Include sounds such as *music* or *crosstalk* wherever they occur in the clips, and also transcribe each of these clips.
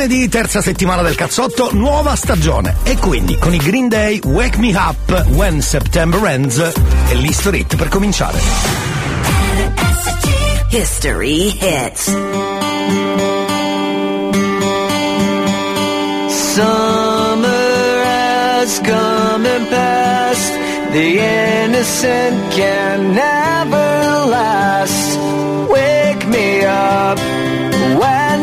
lunedì, terza settimana del cazzotto, nuova stagione. E quindi con i Green Day Wake Me Up When September Ends e l'History Hit per cominciare. History Hits. Summer has come and passed. The innocent can never last. Wake me up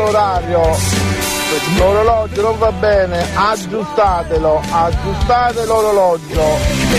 All'orario, l'orologio non va bene, aggiustatelo, aggiustate l'orologio.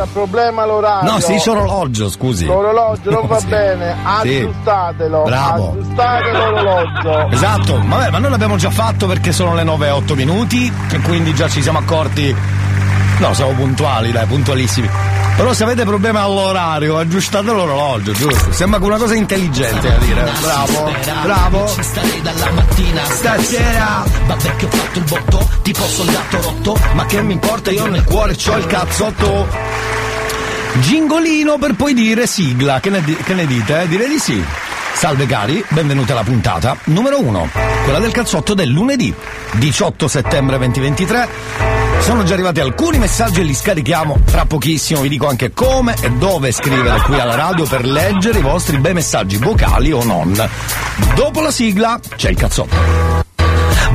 Ha problema all'orario. No, si dice orologio, scusi. L'orologio non *laughs* va Sì. bene, Sì. aggiustatelo, Bravo. aggiustate l'orologio. Esatto, vabbè, ma noi l'abbiamo già fatto perché sono le 9 e 8 minuti e quindi già ci siamo accorti. No, siamo puntuali, dai, puntualissimi. Però se avete problemi all'orario, aggiustate l'orologio, giusto? Sembra una cosa intelligente da dire. Bravo, bravo. Dalla mattina Stasera. Vabbè che ho fatto il botto Tipo soldato rotto Ma che mi importa, io nel cuore c'ho il cazzotto. Gingolino per poi dire sigla. Che ne, che ne dite? Eh? Direi di sì. Salve cari, benvenuti alla puntata numero 1, quella del cazzotto del lunedì 18 settembre 2023. Sono già arrivati alcuni messaggi e li scarichiamo tra pochissimo, vi dico anche come e dove scrivere qui alla radio per leggere i vostri bei messaggi vocali o non. Dopo la sigla c'è il cazzotto.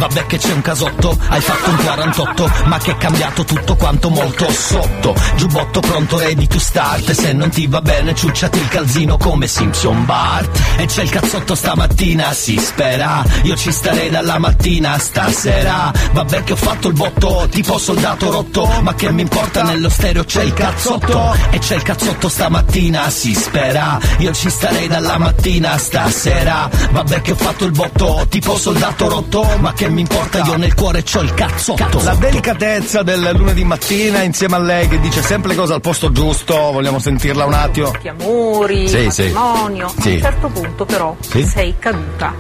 Vabbè che c'è un casotto, hai fatto un 48, ma che è cambiato tutto quanto molto sotto. Giubbotto pronto, ready to start. Se non ti va bene, ciucciati il calzino come Simpson Bart. E c'è il cazzotto stamattina, si spera. Io ci starei dalla mattina stasera. Vabbè che ho fatto il botto, tipo soldato rotto. Ma che mi importa, nello stereo c'è il cazzotto. E c'è il cazzotto stamattina, si spera. Io ci starei dalla mattina stasera. Vabbè che ho fatto il botto, tipo soldato rotto. Ma che mi importa, io nel cuore c'ho il cazzotto. La delicatezza del lunedì mattina insieme a lei che dice sempre le cose al posto giusto, vogliamo sentirla un attimo? Amori, Sì, sì. matrimonio. Sì. A un certo punto però Sì. sei caduta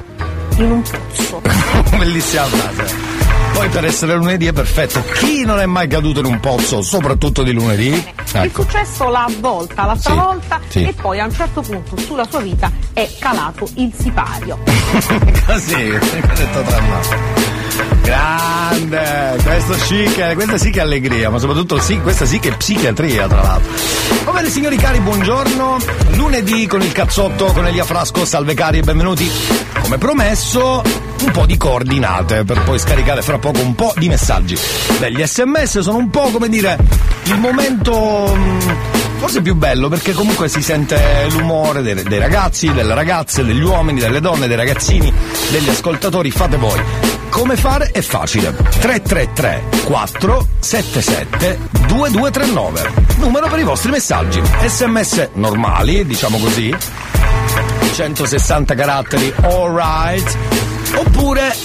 in un pozzo. *laughs* Bellissima frase. Poi per essere lunedì è perfetto. Chi non è mai caduto in un pozzo, soprattutto di lunedì? Il Ecco. successo l'ha avvolta, l'ha Sì, stravolta sì. e poi a un certo punto sulla sua vita è calato il sipario. *laughs* Così, detto tra noi. Grande, questo sì che, questa sì che è allegria, ma soprattutto sì, questa sì che è psichiatria, tra l'altro. Va bene signori cari, buongiorno. Lunedì con il cazzotto con Elia Frasco, salve cari e benvenuti. Come promesso, un po' di coordinate per poi scaricare fra poco un po' di messaggi. Beh, gli sms sono un po' come dire il momento mh, forse più bello perché comunque si sente l'umore dei, dei ragazzi, delle ragazze, degli uomini, delle donne, dei ragazzini, degli ascoltatori, fate voi. Come fare è facile. 333 477 2239. Numero per i vostri messaggi. SMS normali, diciamo così. 160 caratteri, alright. Oppure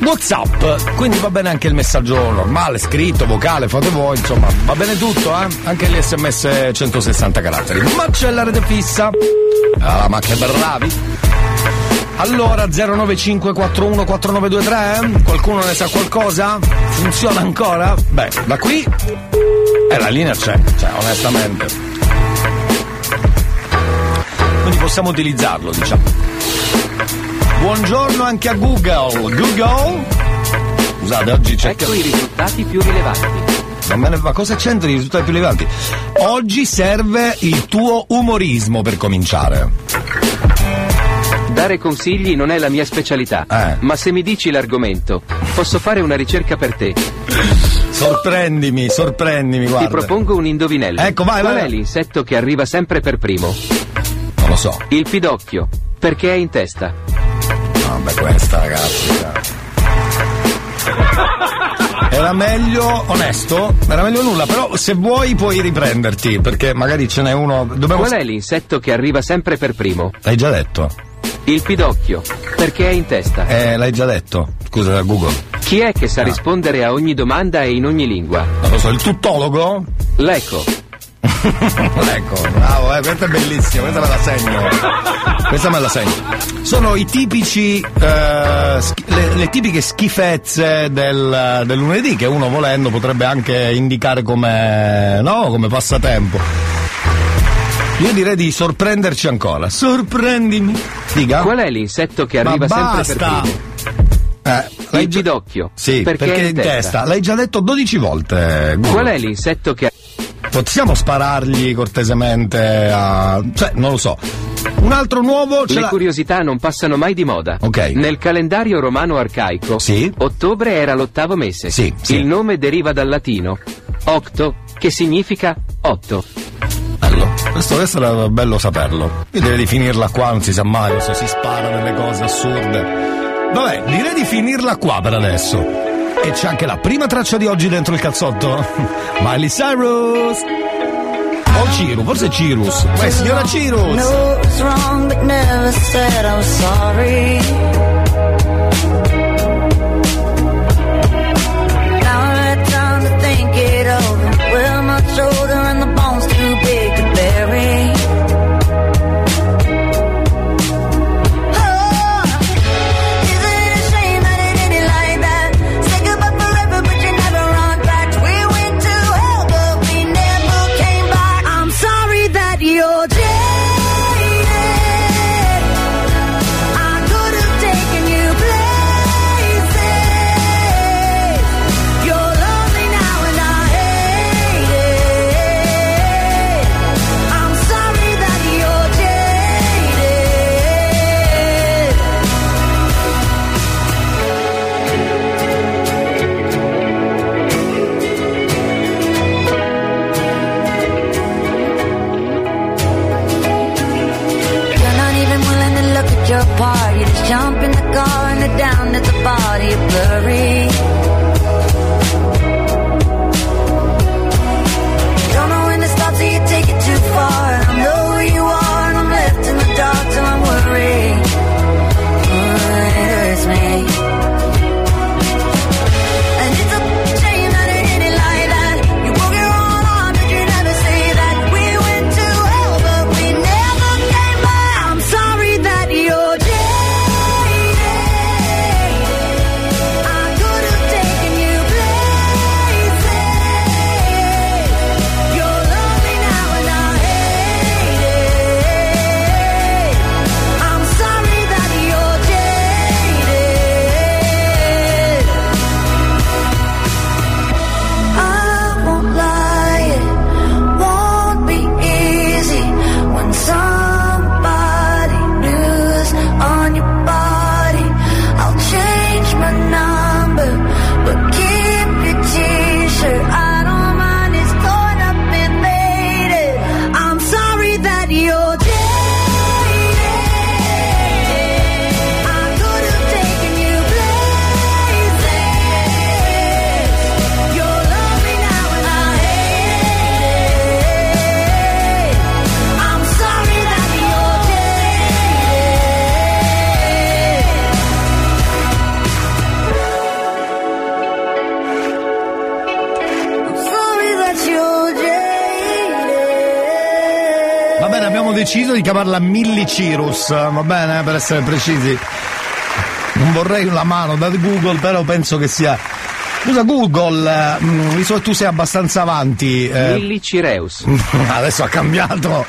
WhatsApp, quindi va bene anche il messaggio normale, scritto, vocale, fate voi, insomma, va bene tutto, eh? Anche gli sms 160 caratteri. Ma c'è la rete fissa. Ah, ma che bravi! Allora 095414923 Qualcuno ne sa qualcosa? Funziona ancora? Beh, da qui eh, la linea c'è, cioè onestamente. Quindi possiamo utilizzarlo, diciamo. Buongiorno anche a Google. Google? Scusate, oggi c'è Ecco i risultati più rilevanti. Ma cosa c'entra i risultati più rilevanti? Oggi serve il tuo umorismo per cominciare. Dare consigli non è la mia specialità, Eh. ma se mi dici l'argomento, posso fare una ricerca per te. Sorprendimi, sorprendimi, Ti guarda. propongo un indovinello. Ecco, vai, Qual vai. è l'insetto che arriva sempre per primo? Non lo so. Il pidocchio. Perché è in testa? Vabbè, questa ragazzi. cioè. Era meglio onesto, era meglio nulla, però se vuoi puoi riprenderti, perché magari ce n'è uno. Dobbiamo. Qual è l'insetto che arriva sempre per primo? L'hai già detto? Il pidocchio. Perché è in testa? Eh, l'hai già detto. Scusa, da Google. Chi è che sa rispondere a ogni domanda e in ogni lingua? Non lo so, il tuttologo? L'eco. *laughs* ecco, bravo, eh, questa è bellissima, questa me la segno. Questa me la segno. Sono i tipici, eh, schi- le, le tipiche schifezze del, del lunedì che uno volendo potrebbe anche indicare come, no, come passatempo. Io direi di sorprenderci ancora. Sorprendimi. Dica. Qual è l'insetto che Ma arriva sempre per basta. primo? Eh, Il pidocchio. Sì, perché, è in testa. L'hai già detto 12 volte. Google. Qual è l'insetto che Possiamo sparargli cortesemente a. cioè, non lo so. Un altro nuovo ce Le l'ha. curiosità non passano mai di moda. Ok. Nel calendario romano arcaico, Sì. ottobre era l'ottavo mese. Sì, sì. Il nome deriva dal latino octo, che significa otto. Bello. Questo, questo era bello saperlo. Io direi di finirla qua, non si sa mai se si spara delle cose assurde. Vabbè, direi di finirla qua per adesso. E c'è anche la prima traccia di oggi dentro il cazzotto. *laughs* Miley Cyrus. O Ciru, forse Cirus. Beh, signora Cirus. know it was wrong, but never said I was sorry. Now deciso di chiamarla Millicirus, va bene, per essere precisi. Non vorrei la mano da Google, però penso che sia. Scusa Google, eh, visto che tu sei abbastanza avanti. eh, Milli Cireus. *laughs* adesso ha cambiato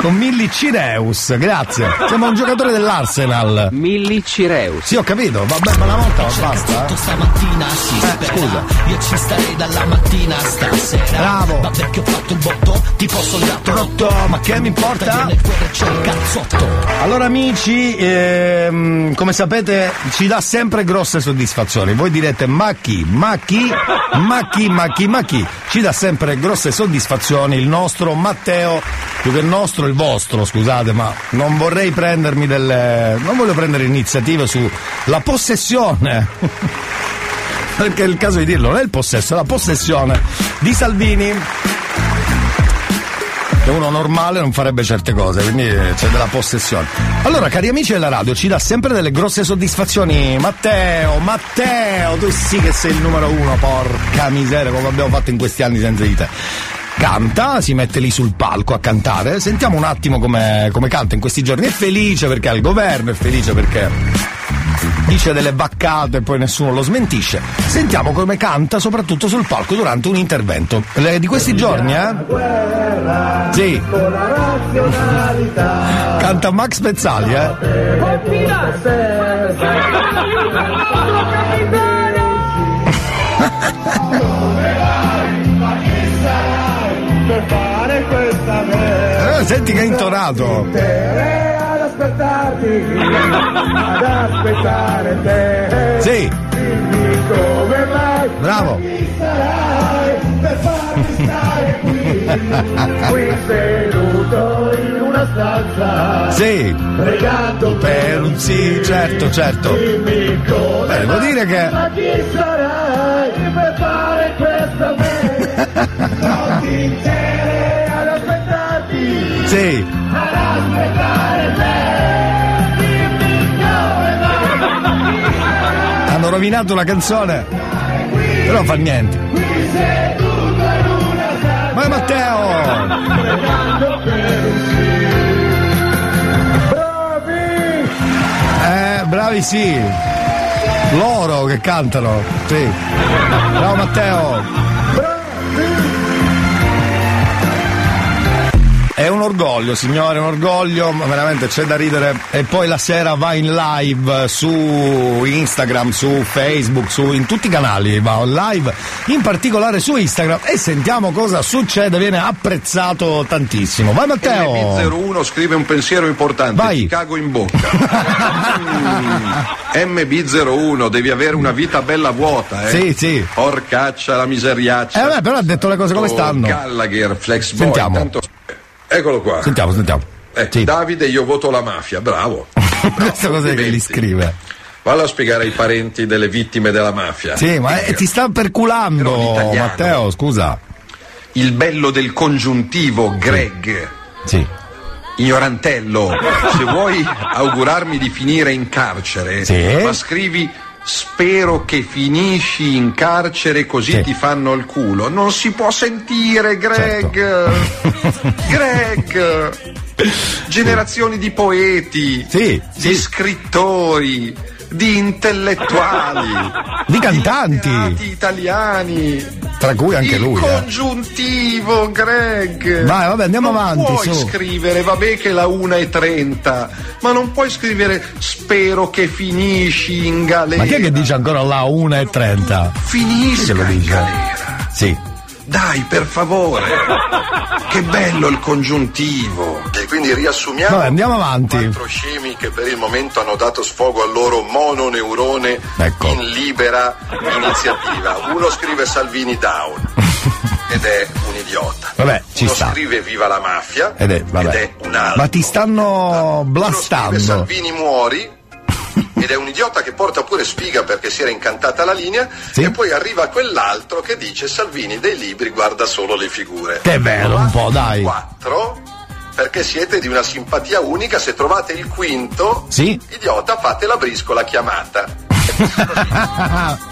con Milli Cireus, grazie. Sembra un giocatore dell'Arsenal. Milli Cireus. Sì, ho capito, vabbè, ma una volta ma basta. Tutto stamattina si Eh, scusa. Io ci starei dalla mattina stasera Bravo. Vabbè che ho fatto il botto Tipo soldato rotto Ma che mi importa? Nel cuore c'è il cazzotto Allora amici, ehm, come sapete ci dà sempre grosse soddisfazioni. Voi direte ma chi? Ma chi? Ma chi? Ma chi? Ma chi? Ci dà sempre grosse soddisfazioni il nostro Matteo, più che il nostro, il vostro, scusate, ma non vorrei prendermi delle... non voglio prendere iniziative sulla possessione. *laughs* Perché è il caso di dirlo, non è il possesso, è la possessione di Salvini che uno normale non farebbe certe cose, quindi eh, c'è della possessione. Allora, cari amici della radio, ci dà sempre delle grosse soddisfazioni. Matteo, Matteo, tu sì che sei il numero uno, porca miseria, come abbiamo fatto in questi anni senza di te. Canta, si mette lì sul palco a cantare. Sentiamo un attimo come, come canta in questi giorni. È felice perché ha il governo, è felice perché dice delle baccate e poi nessuno lo smentisce. Sentiamo come canta soprattutto sul palco durante un intervento. Le- di questi giorni, eh? Sì. Canta Max Pezzali, eh? Eh, senti che è intonato. ad aspettarti, ad aspettare te. Sì, Dimmi come mai bravo. per farmi stare qui, qui seduto in una stanza, Sì, pregando per un sì, certo, certo. Dimmi come Beh, devo dire che ma chi sarai per fare questa merda? Notti intere ad aspettarti, sì. ad aspettare te. Dimmi come mai Hanno rovinato la canzone. Però fa niente. Ma Matteo! Eh, bravi sì. Loro che cantano. Sì. Bravo Matteo. Un orgoglio, signore, un orgoglio, veramente c'è da ridere. E poi la sera va in live su Instagram, su Facebook, su, in tutti i canali va in live, in particolare su Instagram e sentiamo cosa succede, viene apprezzato tantissimo. Vai Matteo! MB01 scrive un pensiero importante, Vai. ti cago in bocca. *laughs* Mm. MB01, devi avere una vita bella vuota, eh. Sì, sì. Porcaccia, la miseriaccia. Eh vabbè, però ha detto le cose come Oh, stanno. Gallagher, Flex Boy. Sentiamo. tanto- Eccolo qua. Sentiamo, sentiamo. Eh, Sì. Davide, io voto la mafia, bravo. *laughs* Questa cosa che gli scrive. Vallo a spiegare ai parenti delle vittime della mafia. Sì, ma eh, ti sta perculando. Matteo, scusa. Il bello del congiuntivo, Greg. Sì. Ignorantello, se vuoi augurarmi di finire in carcere, Sì. ma scrivi spero che finisci in carcere così Sì. ti fanno il culo. Non si può sentire, Greg. *laughs* Greg. Generazioni di poeti, Sì, di sì. scrittori, di intellettuali, *laughs* Di cantanti. literati italiani. Tra cui anche il lui. eh. congiuntivo, Greg. Vai, vabbè, andiamo non avanti, Puoi su. scrivere, vabbè che la 1 è 30, ma non puoi scrivere spero che finisci in galera. Ma chi è che dice ancora la 1 e 30? Finisca Chi lo in dice? galera. Sì. Dai, per favore. che bello il congiuntivo. E quindi riassumiamo. Vabbè, andiamo avanti. Quattro scemi che per il momento hanno dato sfogo al loro mononeurone Ecco. in libera iniziativa. Uno scrive Salvini down *laughs* ed è un idiota. Vabbè, ci Uno sta. scrive viva la mafia Ed è, vabbè. un altro. Ma ti stanno Uno scrive blastando. Salvini muori *laughs* ed è un idiota che porta pure sfiga perché si era incantata la linea Sì. e poi arriva quell'altro che dice Salvini dei libri guarda solo le figure. Che bello, un po', dai. Quattro perché siete di una simpatia unica, se trovate il quinto, Sì. idiota fate la briscola chiamata. *laughs*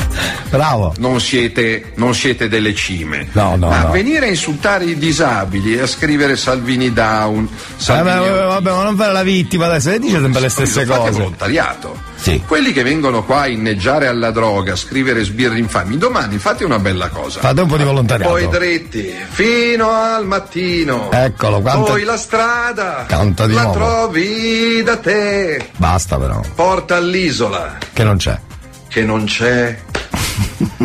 Bravo. Non siete, non siete delle cime. No, no, Ma no. venire a insultare i disabili e a scrivere Salvini down, Vabbè, Salvini vabbè, vabbè, ma non fare la vittima, adesso le dice sempre le stesse cose. volontariato. Sì. Quelli che vengono qua a inneggiare alla droga, a scrivere sbirri infami, domani fate una bella cosa. Fate un po' di volontariato. Poi dritti, fino al mattino. Eccolo, quanto- Poi la strada. Canta di la nuovo. trovi da te. Basta però, Porta all'isola, che non c'è. Che non c'è.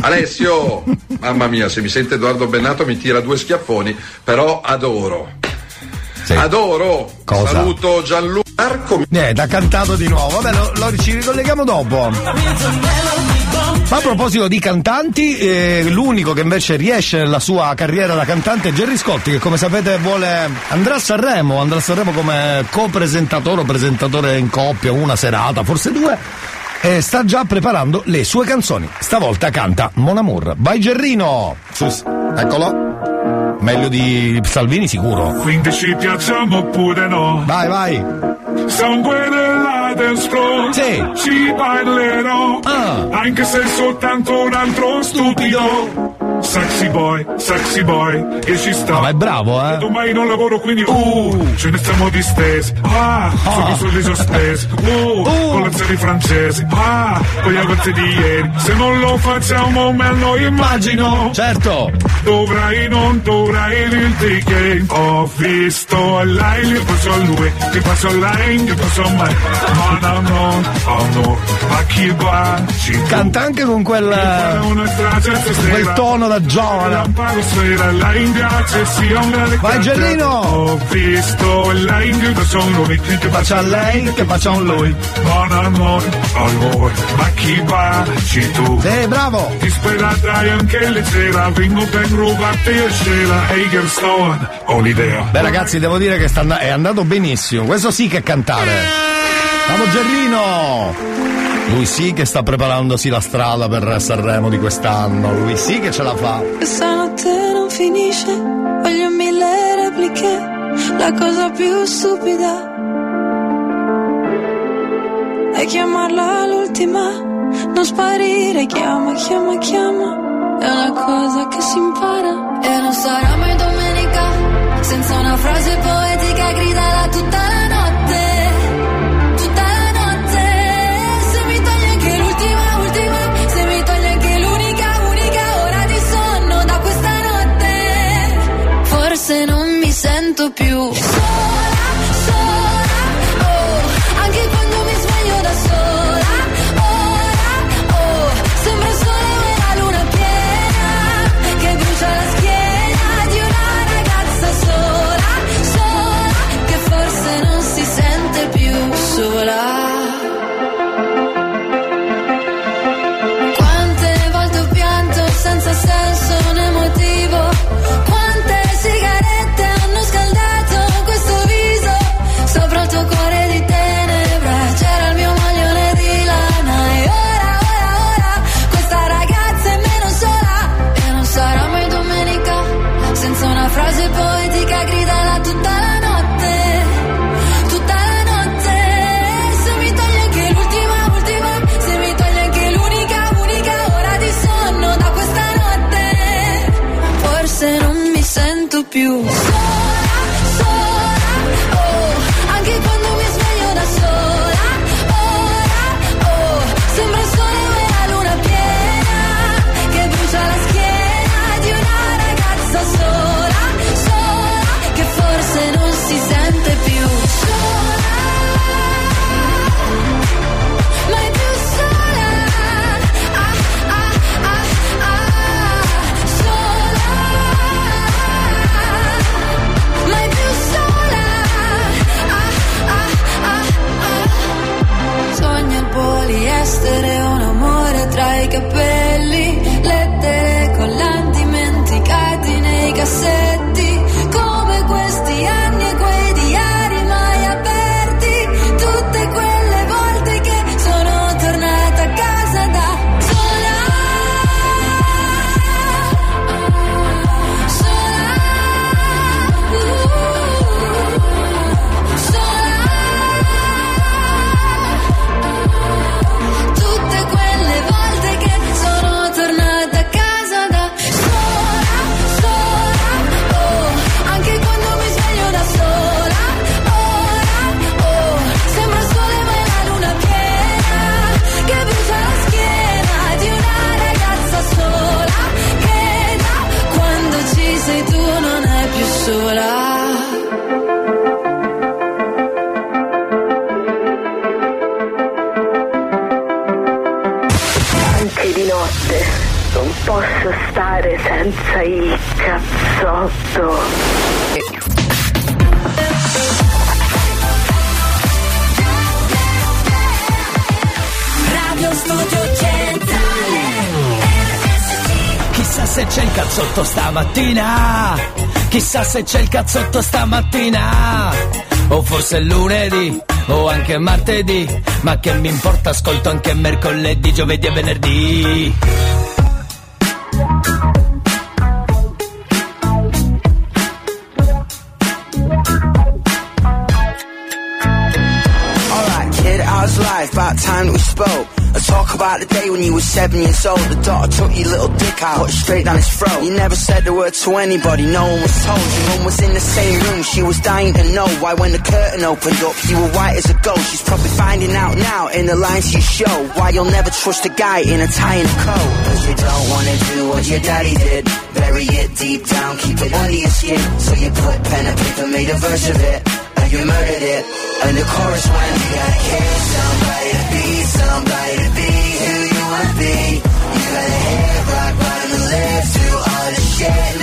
Alessio, mamma mia, se mi sente Edoardo Bennato mi tira due schiaffoni, però adoro. Sì. Adoro. Cosa? Saluto Gianluca. Marco Niente, ha cantato di nuovo. Vabbè, lo, lo- ci ricolleghiamo dopo. Ma a proposito di cantanti, eh, l'unico che invece riesce nella sua carriera da cantante è Gerry Scotti, che come sapete vuole andrà a Sanremo, andrà a Sanremo come co-presentatore o presentatore in coppia, una serata, forse due. E sta già preparando le sue canzoni. Stavolta canta Mon Amour. Vai Gerrino! Sus- eccolo. Meglio di Salvini sicuro. Quindi ci piacciamo oppure no? Vai, vai. Sangue nella dance floor Sì. Ci parlerò Ah. Anche se soltanto un altro stupido Sexy boy, sexy boy E ci sta. Ah, ma è bravo, eh? Domani non lavoro quindi uh, Ce ne stiamo distesi Ah, sono soldi sospesi *laughs* Uh, Uh. colazioni francesi. Ah, con gli avanzi di ieri. Se non lo facciamo me lo immagino. Certo. Dovrai, non dovrai il ticket Ho visto a lei, gli passo a lui Ti passo a lei, gli passo a me. Ma no, no, oh no. Ma chi va? Canta anche con quel, una strage stasera? quel tono da giovane. Vai, Gellino! Ho visto lei, gli passo a lui Ti Faccia a lei che faccia a un lui. No, oh no Ma chi va? Ci tu Sì, bravo. Disperata e anche leggera Vengo per rubarti e scena Hager Stone Ho l'idea Beh ragazzi, devo dire che sta and- è andato benissimo. Questo sì che è cantare. Bravo Gerrino! Lui sì che sta preparandosi la strada per Sanremo di quest'anno. Lui sì che ce la fa. Questa notte non finisce, voglio mille repliche, la cosa più stupida è chiamarla l'ultima, non sparire, chiama, chiama, chiama, è una cosa che si impara e non sarà mai domenica, senza una frase poetica gridala tutta la forse non mi sento più cazzotto. Radio Studio Centrale Chissà se c'è il cazzotto stamattina. Chissà se c'è il cazzotto stamattina. O forse è lunedì, o anche martedì. Ma che mi importa, ascolto anche mercoledì, giovedì e venerdì. About time that we spoke. Let's talk about the day when you were seven years old. The daughter took your little dick out, put it straight down his throat. You never said a word to anybody, no one was told. Your mum was in the same room, she was dying to know why when the curtain opened up, you were white as a ghost. She's probably finding out now in the lines you show why you'll never trust a guy in a tie and a coat. Cause you don't wanna do what your daddy did. Bury it deep down, keep it under your skin. So you put pen and paper, made a verse of it. You murdered it. And the chorus went, You gotta kill somebody to be somebody to be who you wanna be. You gotta hit rock bottom and live through all the shit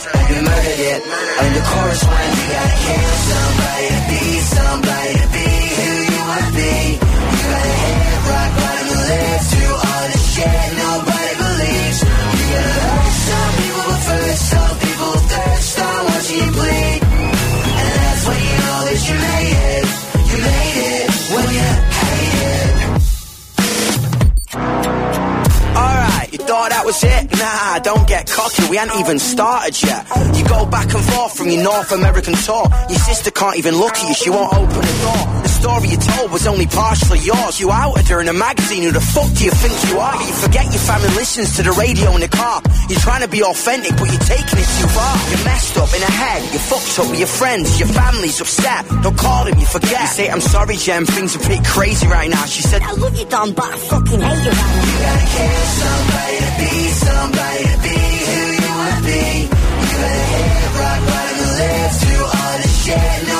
You murdered it. And the chorus went, you gotta kill somebody be somebody that was it? Nah, don't get cocky, we ain't even started yet. You go back and forth from your North American tour. Your sister can't even look at you, she won't open the door. The story you told was only partially yours. You outed her in a magazine, who the fuck do you think you are? You forget your family listens to the radio in the car. You're trying to be authentic, but you're taking it too far. You're messed up in the head, you're fucked up with your friends, your family's upset. Don't call them, you forget. You say, I'm sorry, Jem, things are pretty crazy right now. She said, I love you, Don, but I fucking hate you right now. You gotta kill somebody to be somebody to be who you wanna be. You gotta hit rock bottom and live through all the shit nobody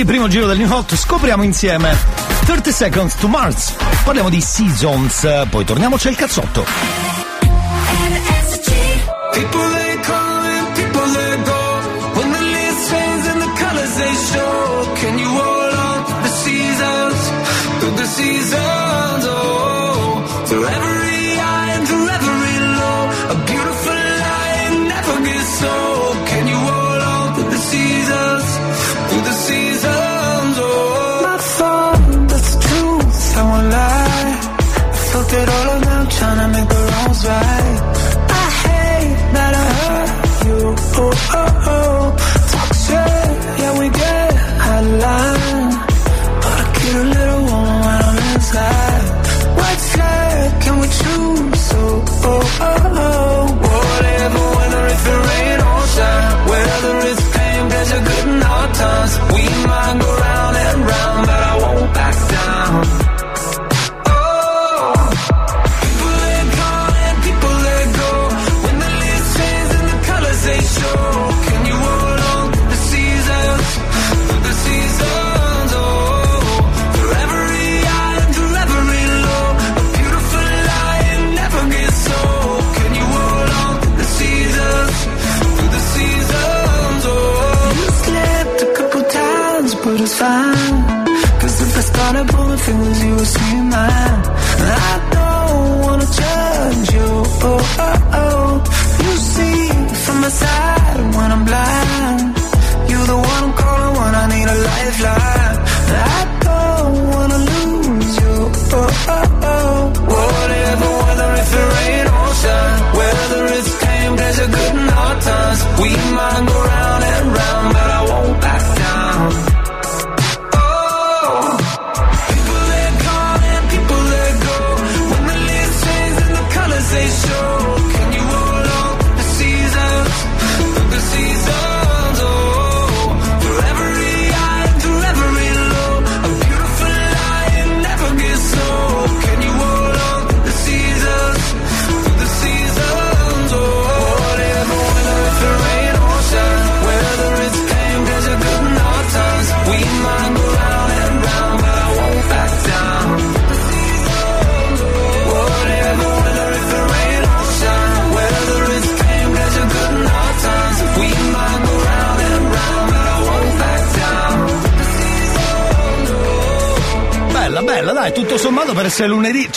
Quindi primo giro del New Hot scopriamo insieme 30 Seconds to Mars. Parliamo di Seasons, poi torniamo c'è il cazzotto.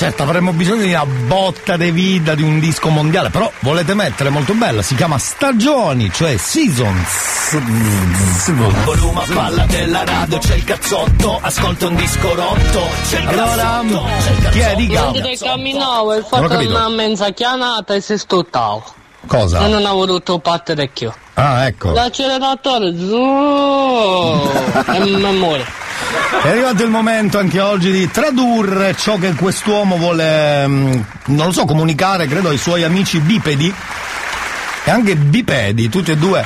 Certo avremmo bisogno di una botta di vita, di un disco mondiale, però volete mettere molto bella, si chiama Stagioni, cioè Seasons. Volume a palla della radio, c'è il cazzotto, ascolta un disco rotto, c'è il Allora, cazzotto, c'è il chi è? Dica. Mentre camminavo e fatto una mezza chianata e si stuttavo. Cosa? E non ho voluto battere più. Ah, ecco. L'acceleratore, zuuu, *laughs* e mi muore. È arrivato il momento anche oggi di tradurre ciò che quest'uomo vuole, mm, non lo so, comunicare, credo, ai suoi amici bipedi e anche bipedi, tutti e due.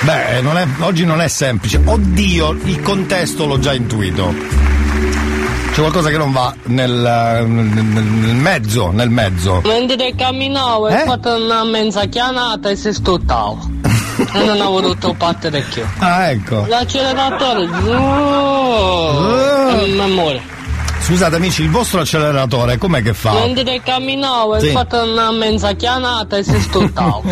Beh, non è- oggi non è semplice. Oddio, il contesto l'ho già intuito. C'è qualcosa che non va nel, nel- nel mezzo, nel mezzo. Mentre camminavo e Eh? ho fatto una mezza chianata e si stuttavo. E non ho voluto battere più. Ah, ecco. L'acceleratore, zuuu, e mi muore. Scusate amici, il vostro acceleratore com'è che fa? Mentre camminavo Sì. ho fatto una mezza chianata e si stuttavo.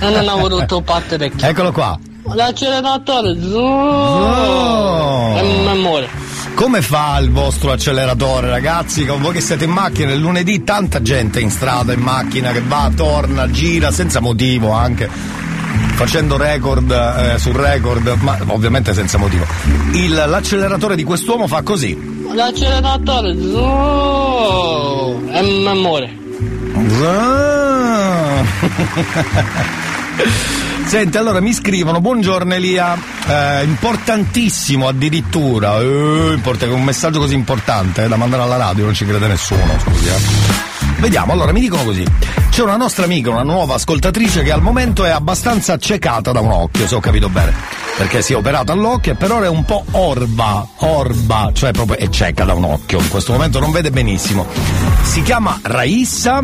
e *laughs* non ho voluto battere più. Eccolo qua. L'acceleratore, Oh. e mi muore. Come fa il vostro acceleratore, ragazzi? Con voi che siete in macchina il lunedì, tanta gente in strada, in macchina, che va, torna, gira, senza motivo anche, facendo record eh, su record, ma ovviamente senza motivo. Il- l'acceleratore di quest'uomo fa così. L'acceleratore, zuuu, e mi muore. Senti, allora mi scrivono, buongiorno Elia, eh, importantissimo addirittura, eh, un messaggio così importante eh, da mandare alla radio, non ci crede nessuno, scusi. eh. Vediamo, allora mi dicono così, c'è una nostra amica, una nuova ascoltatrice che al momento è abbastanza accecata da un occhio, se ho capito bene, perché si è operata all'occhio e per ora è un po' orba, orba, cioè proprio è cieca da un occhio, in questo momento non vede benissimo. Si chiama Raissa,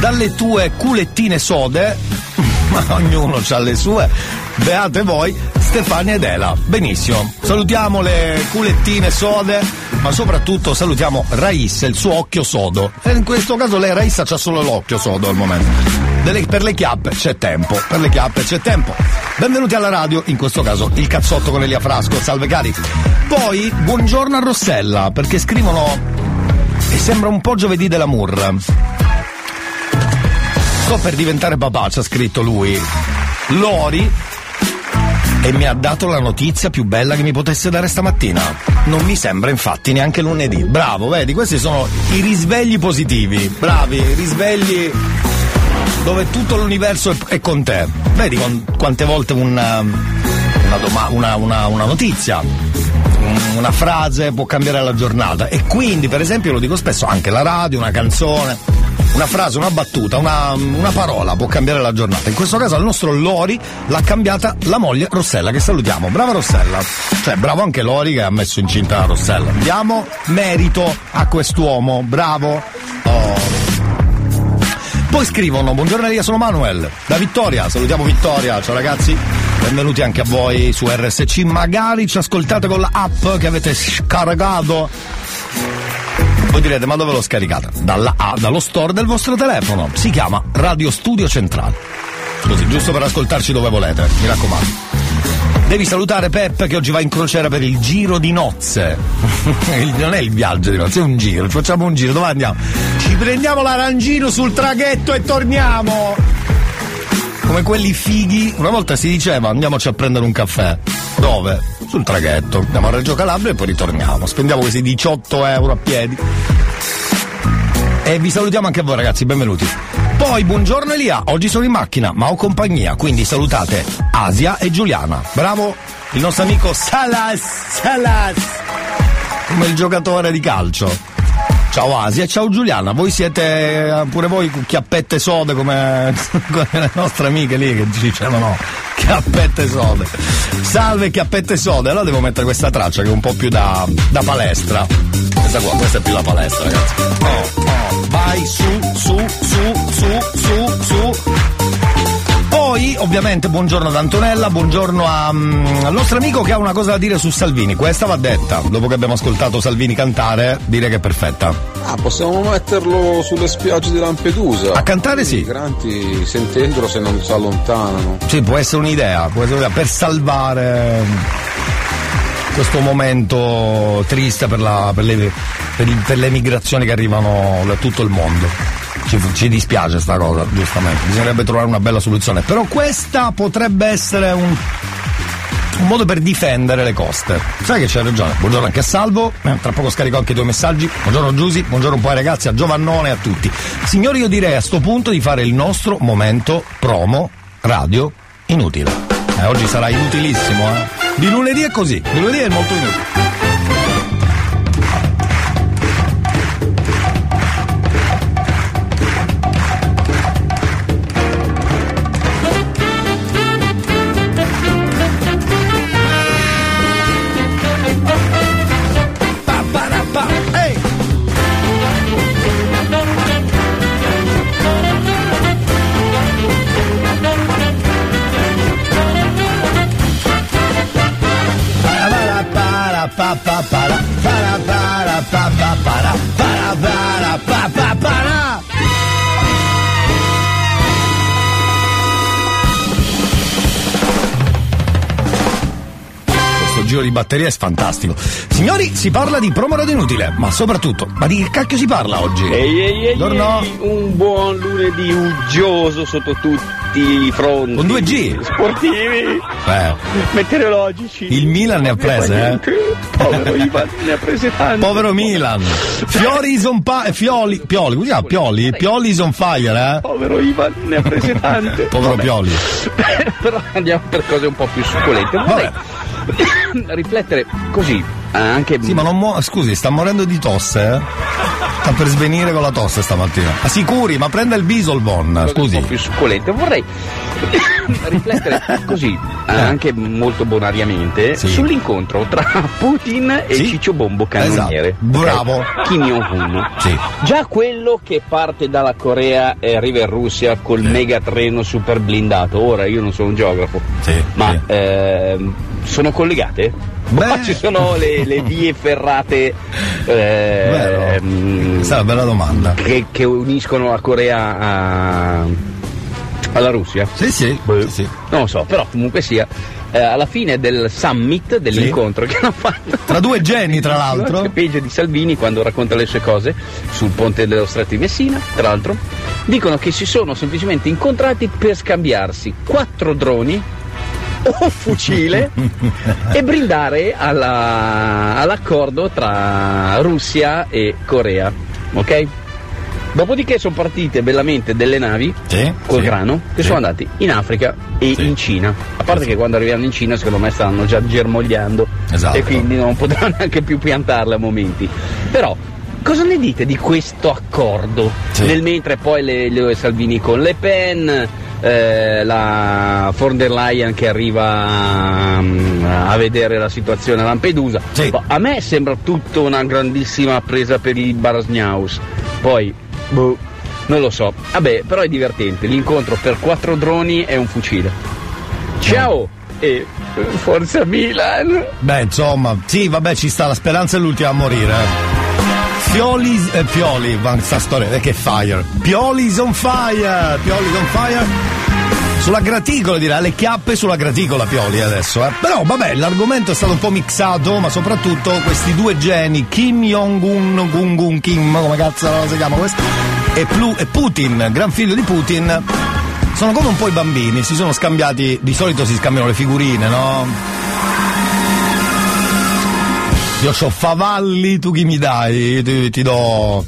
dalle tue culettine sode, *laughs* ma ognuno ha le sue, beate voi, Stefania ed Ela. Benissimo, salutiamo le culettine sode, ma soprattutto salutiamo Raissa, il suo occhio sodo. E in questo caso lei Raissa c'ha solo l'occhio sodo al momento. Delle- per le chiappe c'è tempo, per le chiappe c'è tempo. Benvenuti alla radio, in questo caso il cazzotto con Elia Frasco, salve cari. Poi, buongiorno a Rossella, perché scrivono e sembra un po' giovedì della Murra. Sto per diventare papà, ci ha scritto lui. Lori. E mi ha dato la notizia più bella che mi potesse dare stamattina. Non mi sembra infatti neanche lunedì. Bravo, vedi, questi sono i risvegli positivi. Bravi, risvegli dove tutto l'universo è, con te. Vedi quante volte una, una, doma- una- una- notizia, un- una frase può cambiare la giornata. E quindi, per esempio, lo dico spesso, anche la radio, una canzone, una frase, una battuta, una, una parola può cambiare la giornata. In questo caso al nostro Lori l'ha cambiata la moglie Rossella, che salutiamo. Brava Rossella. Cioè, bravo anche Lori che ha messo incinta la Rossella. Diamo merito a quest'uomo. Bravo. Oh. Poi scrivono, buongiorno Elia, sono Manuel, da Vittoria, salutiamo Vittoria, ciao ragazzi, benvenuti anche a voi su RSC, magari ci ascoltate con la app che avete scaricato. Voi direte, ma dove l'ho scaricata? Dalla A, dallo store del vostro telefono, si chiama Radio Studio Centrale. Così, giusto per ascoltarci dove volete, mi raccomando. Devi salutare Peppe che oggi va in crociera per il giro di nozze. *laughs* Non è il viaggio di nozze, è un giro. Ci Facciamo un giro, dove andiamo? Ci prendiamo l'arancino sul traghetto e torniamo! Come quelli fighi. Una volta si diceva andiamoci a prendere un caffè. Dove? Sul traghetto. Andiamo a Reggio Calabria e poi ritorniamo. Spendiamo questi 18 euro a piedi. E vi salutiamo anche a voi ragazzi, benvenuti. Poi buongiorno Elia, oggi sono in macchina, ma ho compagnia, quindi salutate Asia e Giuliana. Bravo il nostro amico Salas, Salas, come il giocatore di calcio. Ciao Asia ciao Giuliana, voi siete eh, pure voi chiappette sode come, *laughs* come le nostre amiche lì che ci dicevano chiappette sode. Salve chiappette sode, allora devo mettere questa traccia che è un po' più da, da palestra. Questa qua, questa è più la palestra ragazzi. Oh, oh, vai su, su, su, su, su, su. Poi, ovviamente, buongiorno ad Antonella, buongiorno a, mm, al nostro amico che ha una cosa da dire su Salvini. Questa va detta, dopo che abbiamo ascoltato Salvini cantare, dire che è perfetta. Ah, possiamo metterlo sulle spiagge di Lampedusa. A cantare sì. I migranti sentendolo se non si allontanano. Sì, può essere un'idea, può essere un'idea per salvare mm, questo momento triste per, la- per le, per il- per le migrazioni che arrivano da tutto il mondo. Ci, ci dispiace sta cosa, giustamente. Bisognerebbe trovare una bella soluzione. Però questa potrebbe essere un, un modo per difendere le coste. Sai che c'hai ragione. Buongiorno anche a Salvo. Eh, tra poco scarico anche i tuoi messaggi. Buongiorno Giusy, buongiorno poi ragazzi, a Giovannone e a tutti. Signori, io direi a sto punto di fare il nostro momento promo radio inutile. Eh, oggi sarà inutilissimo, eh. Di lunedì è così, di lunedì è molto inutile. Batteria è fantastico. Signori, si parla di promo radio inutile, ma soprattutto, ma di che cacchio si parla oggi? Ehi, ehi, ehi, ehi, un buon lunedì uggioso sotto tutti i fronti. Con 2G. Sportivi, Beh, meteorologici. il Milan ne ha prese, eh? Povero *laughs* Ivan, ne ha prese tante. Povero Milan. Fiori is on fire. Fioli. Pioli. Come si chiama? Pioli? Pioli is on fire, eh? Povero Ivan, ne ha prese tante. Povero Vabbè. Pioli. *laughs* Però andiamo per cose un po' più succolente. Vorrei *clears throat* riflettere così, eh, anche... Sì, ma non muo- Scusi, sta morendo di tosse, eh? Sta per svenire con la tosse stamattina. Ma sicuri, ma prenda il Bisolbon, scusi. un po' più succolente. Vorrei *clears throat* riflettere così, eh, anche molto bonariamente, sull'incontro tra *laughs* Putin e Sì. Ciccio Bombo Cannoniere. Esatto. Bravo. Kim Jong-un. Sì. Già quello che parte dalla Corea e arriva in Russia col megatreno super blindato. Ora io non sono un geografo, ma ehm, sono collegate? Qua ci sono le, le vie ferrate *laughs* ehm, Questa è una bella domanda. che, che uniscono la Corea a- alla Russia? Sì, sì, Non lo so, però comunque sia. eh, alla fine del summit, dell'incontro che hanno fatto *laughs* Tra due geni, tra *laughs* l'altro. C'è peggio di Salvini quando racconta le sue cose sul ponte dello Stretto di Messina, tra l'altro, dicono che si sono semplicemente incontrati per scambiarsi quattro droni un fucile e brindare alla- all'accordo tra Russia e Corea, ok? Dopodiché sono partite bellamente delle navi col grano che sono andati in Africa e in Cina. A parte che quando arriveranno in Cina secondo me stanno già germogliando Esatto. e quindi non potranno neanche più piantarle a momenti. Però cosa ne dite di questo accordo? Nel mentre poi le, le Salvini con Le Pen, eh, la von der Leyen che arriva mm, a vedere la situazione a Lampedusa. Boh, A me sembra tutto una grandissima presa per il Barasnaus. Poi, boh, non lo so. Vabbè, però è divertente. L'incontro per quattro droni e un fucile. Ciao e eh, forza Milan! Beh, insomma, sì, vabbè, ci sta, la speranza è l'ultima a morire. eh. Fioli, eh, Pioli, ma sta storia, eh, che fire. Pioli's on fire, Pioli's on fire. sulla graticola dirà, le chiappe sulla graticola Pioli adesso, eh. Però vabbè, l'argomento è stato un po' mixato, ma soprattutto questi due geni, Kim Jong-un, Gung-un Kim, come cazzo si chiama questo? E, Plu- e Putin, gran figlio di Putin, sono come un po' i bambini, si sono scambiati, di solito si scambiano le figurine, no? Io ho favalli, tu chi mi dai? Ti, ti do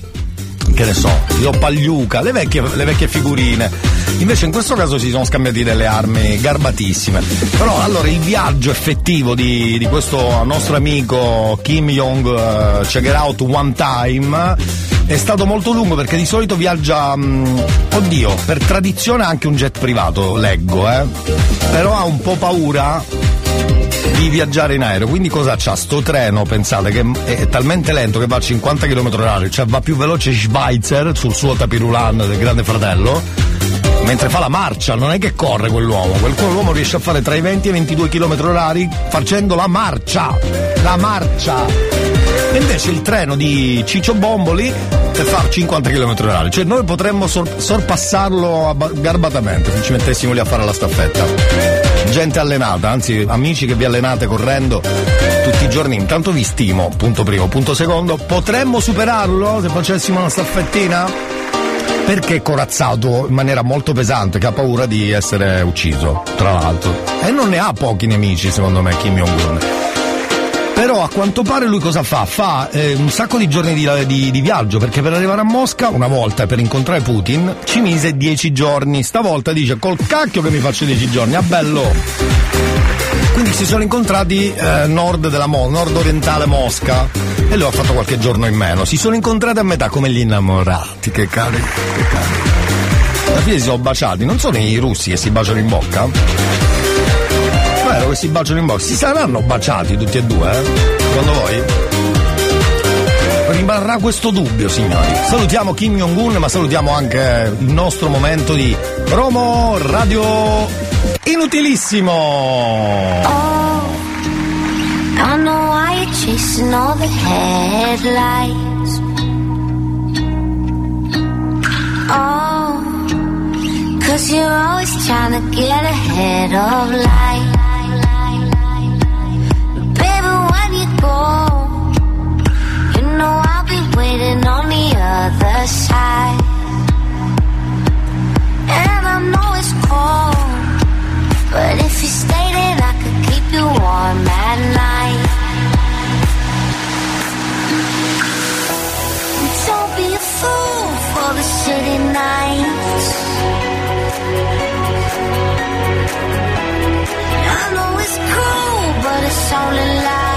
che ne so, ti do pagliuca, le vecchie, le vecchie figurine. Invece in questo caso si sono scambiati delle armi garbatissime. Però allora il viaggio effettivo di, di questo nostro amico Kim Jong uh, Check It Out One Time è stato molto lungo perché di solito viaggia, mh, oddio, per tradizione anche un jet privato, leggo, eh. Però ha un po' paura di viaggiare in aereo. Quindi cosa c'ha? Sto treno, pensate, che è talmente lento che va a 50 km h cioè va più veloce Schweitzer sul suo tapirulan del grande fratello. Mentre fa la marcia, non è che corre quell'uomo, quell'uomo riesce a fare tra i 20 e i 22 km h facendo la marcia. La marcia! E invece il treno di Ciccio Bomboli far 50 km h cioè noi potremmo sor- sorpassarlo garbatamente se ci mettessimo lì a fare la staffetta gente allenata anzi amici che vi allenate correndo tutti i giorni intanto vi stimo punto primo. Punto secondo potremmo superarlo se facessimo una staffettina? Perché è corazzato in maniera molto pesante che ha paura di essere ucciso tra l'altro. E non ne ha pochi nemici secondo me Kim Jong-un però a quanto pare lui cosa fa? Fa eh, un sacco di giorni di, di, di, viaggio perché per arrivare a Mosca una volta per incontrare Putin ci mise dieci giorni. Stavolta dice col cacchio che mi faccio dieci giorni, a bello! Quindi si sono incontrati eh, nord Mo- nord-orientale Mosca e lui ha fatto qualche giorno in meno. Si sono incontrati a metà come gli innamorati, che cari, che cari. Alla fine si sono baciati, non sono i russi che si baciano in bocca? Si baciano in bocca? Si saranno baciati tutti e due, eh? Secondo voi? Rimarrà questo dubbio, signori. Salutiamo Kim Jong-un, ma salutiamo anche il nostro momento di promo radio inutilissimo. Oh, I know why you're chasing all the headlights. Oh, cause you're always trying to get ahead of life. Waiting on the other side. And I know it's cold, but if you stay, then I could keep you warm at night. Don't be a fool for the city nights. I know it's cool, but it's only light.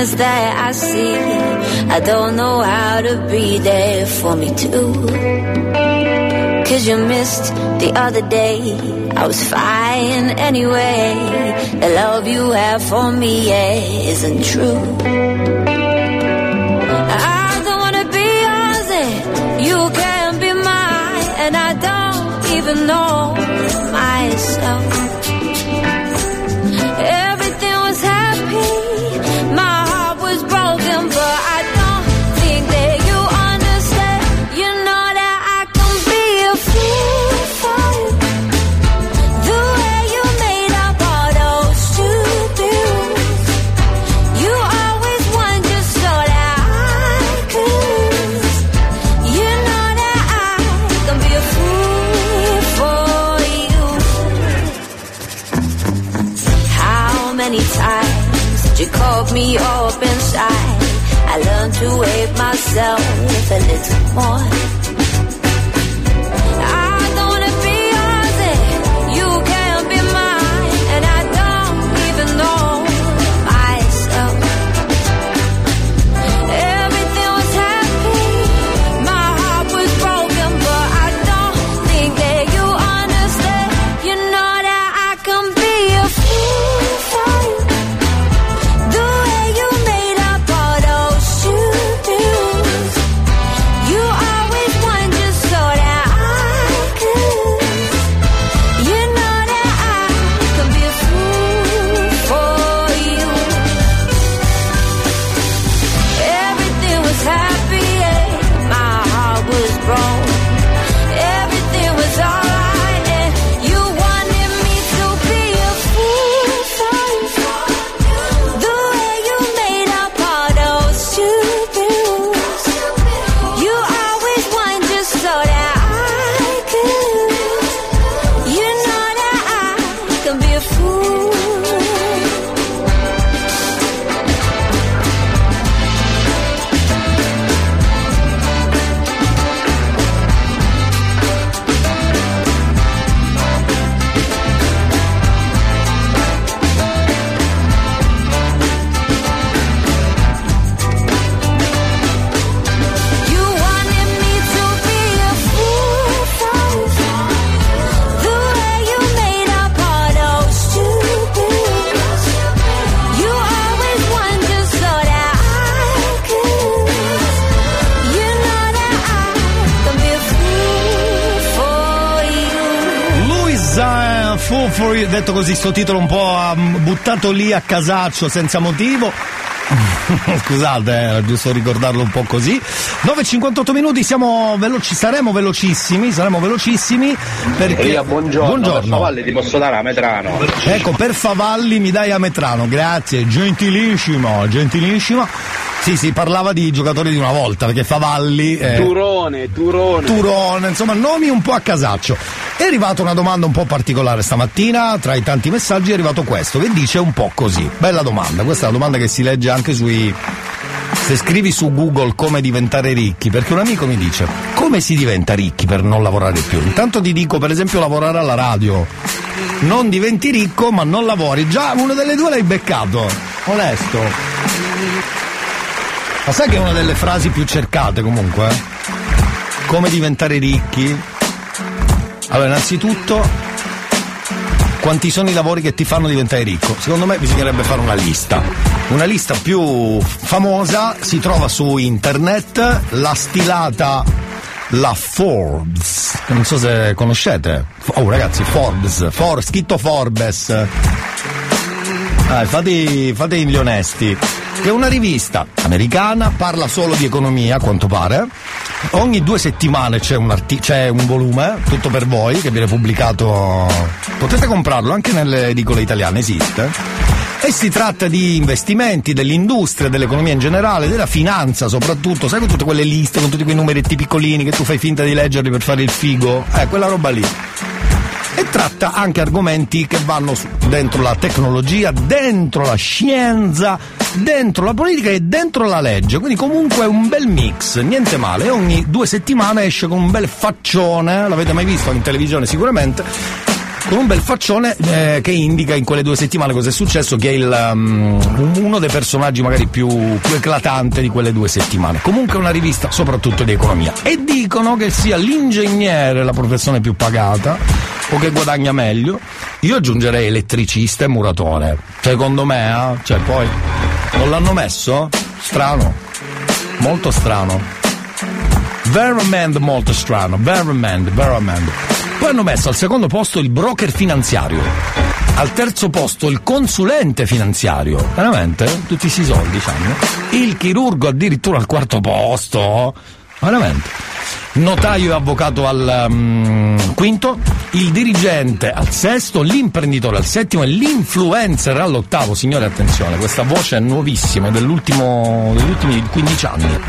is that detto così, sto titolo un po' buttato lì a casaccio senza motivo. *laughs* Scusate, eh, era giusto ricordarlo un po' così. 9.58 minuti, siamo veloci, saremo velocissimi, saremo velocissimi perché. Elia, buongiorno. Buongiorno. Per Favalli ti posso dare a Metrano. Ecco, per Favalli mi dai a Metrano, grazie, gentilissimo, gentilissimo. Sì, si parlava di giocatori di una volta, perché Favalli. eh, Turone, Turone. Turone, insomma, nomi un po' a casaccio. È arrivata una domanda un po' particolare stamattina, tra i tanti messaggi è arrivato questo, che dice un po' così. Bella domanda, questa è una domanda che si legge anche sui. Se scrivi su Google come diventare ricchi, perché un amico mi dice come si diventa ricchi per non lavorare più. Intanto ti dico, per esempio, lavorare alla radio. Non diventi ricco, ma non lavori. Già una delle due l'hai beccato. Onesto. Ma sai che è una delle frasi più cercate comunque? eh? Come diventare ricchi? Allora, innanzitutto, quanti sono i lavori che ti fanno diventare ricco? Secondo me bisognerebbe fare una lista. Una lista più famosa si trova su internet, la stilata la Forbes. Non so se conoscete. Oh ragazzi, Forbes, For- scritto Forbes. Dai, fate, fate gli onesti. È una rivista americana, parla solo di economia, a quanto pare. Ogni due settimane c'è un, arti- c'è un volume, tutto per voi, che viene pubblicato. Potete comprarlo anche nelle edicole italiane, esiste. E si tratta di investimenti, dell'industria, dell'economia in generale, della finanza soprattutto. Sai con tutte quelle liste, con tutti quei numeretti piccolini che tu fai finta di leggerli per fare il figo? Eh, quella roba lì tratta anche argomenti che vanno dentro la tecnologia, dentro la scienza, dentro la politica e dentro la legge. Quindi comunque è un bel mix, niente male. Ogni due settimane esce con un bel faccione, l'avete mai visto in televisione sicuramente, con un bel faccione eh, che indica in quelle due settimane cosa è successo, che è il, um, uno dei personaggi magari più, più eclatante di quelle due settimane. Comunque è una rivista soprattutto di economia. E dicono che sia l'ingegnere la professione più pagata o che guadagna meglio. Io aggiungerei elettricista e muratore. Secondo me, eh? cioè poi non l'hanno messo? Strano. Molto strano. Veramente molto strano, veramente, veramente. Poi hanno messo al secondo posto il broker finanziario, al terzo posto il consulente finanziario, veramente? Tutti questi soldi hanno. Il chirurgo addirittura al quarto posto, veramente. Notaio e avvocato al um, quinto, il dirigente al sesto, l'imprenditore al settimo e l'influencer all'ottavo. Signore, attenzione, questa voce è nuovissima, dell'ultimo, degli ultimi 15 anni.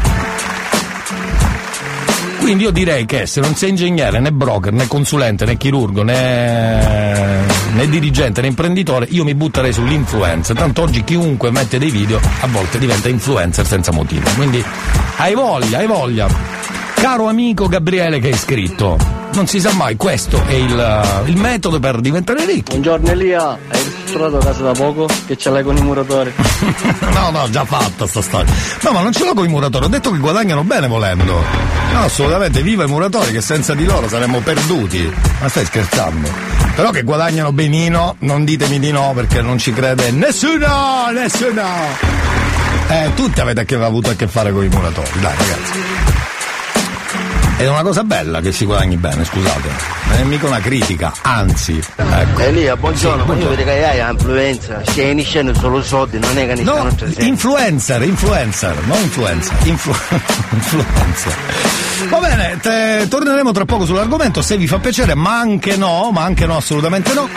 Quindi io direi che se non sei ingegnere, né broker, né consulente, né chirurgo, né, né dirigente, né imprenditore, io mi butterei sull'influencer. Tanto oggi chiunque mette dei video a volte diventa influencer senza motivo. Quindi hai voglia, hai voglia. Caro amico Gabriele che hai scritto, non si sa mai, questo è il, il metodo per diventare ricchi. Buongiorno Elia, hai ristrutturato casa da poco? Che ce l'hai con i muratori? *laughs* no, no, già fatta sta storia. No, ma non ce l'ho con i muratori, ho detto che guadagnano bene volendo. No, assolutamente, viva i muratori, che senza di loro saremmo perduti. Ma stai scherzando? Però che guadagnano benino, non ditemi di no perché non ci crede nessuno, nessuno. Eh, tutti avete avuto a che fare con i muratori, dai ragazzi. È una cosa bella che si guadagni bene, scusate. Non è mica una critica, anzi. Ecco. Elia, buongiorno, Sì, ma io buongiorno. vedo che hai influenza, stai in scena solo soldi, non è che ne No, stanno 300. influencer, influencer, non influencer, influ- *laughs* influencer. Va bene, te- torneremo tra poco sull'argomento, se vi fa piacere, ma anche no, ma anche no, assolutamente no.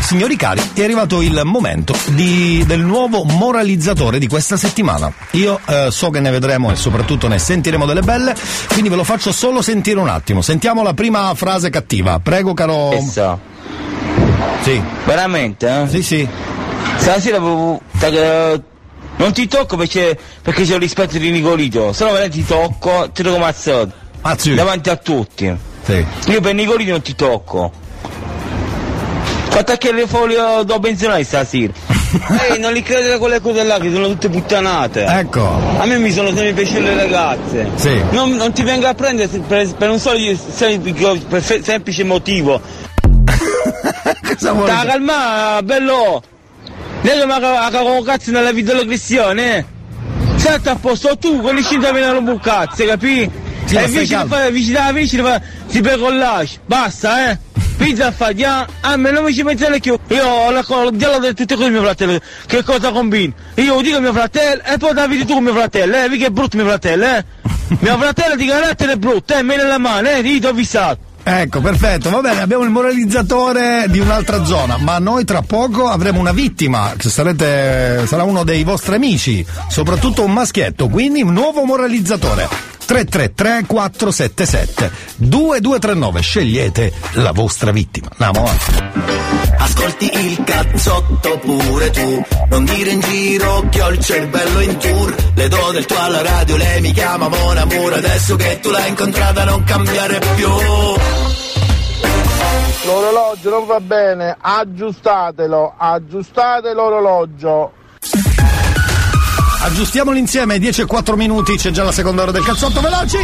Signori cari, è arrivato il momento di- del nuovo moralizzatore di questa settimana. Io eh, so che ne vedremo e soprattutto ne sentiremo delle belle, quindi ve lo faccio solo sentire un attimo. Sentiamo la prima frase cattiva. Prego, caro. Sì. Veramente, eh? Sì, sì. Stasera ta- non ti tocco perché, perché c'è il rispetto di Nicolito, se no veramente ti tocco, ti tocco mazzato. Davanti a tutti. Sì. Io per Nicolito non ti tocco. Che le foglie do pensionare stasera. *laughs* Ehi, non li credere a quelle cose là che sono tutte puttanate. Ecco. A me mi sono sempre piaciute le ragazze. Sì. Non, non ti venga a prendere per, per un solo semplice, per semplice motivo. *laughs* vuole Sta calma, bello! Lei mi ha cagato cazzo nella vita cristiane, eh? Stai a posto tu, con i cinta vengono un cazzo, capì? Sì, e di calmo. fare vicino alla vicina fa- si pecollage, basta, eh? Pizza a fare, ah, a me non mi ci mettete più. Io ho la dialogo di tutte cose mio fratello, che cosa combini? Io dico a mio fratello e poi la vedi tu con mio fratello, eh? Che è brutto mio fratello, eh? *laughs* mio fratello di carattere è brutto, eh? Me nella mano, eh? Ti ho avvisato. Ecco, perfetto, va bene, abbiamo il moralizzatore di un'altra zona, ma noi tra poco avremo una vittima, che sarete, sarà uno dei vostri amici, soprattutto un maschietto, quindi un nuovo moralizzatore. 333 477 2239, scegliete la vostra vittima. Andiamo avanti. Ascolti il cazzotto pure tu, non dire in giro che ho il cervello in tour. Le do del tuo alla radio, lei mi chiama Mon Amour, adesso che tu l'hai incontrata non cambiare più. L'orologio non va bene, aggiustatelo, aggiustate l'orologio. Aggiustiamolo insieme, 10 e 4 minuti, c'è già la seconda ora del cazzotto, veloci!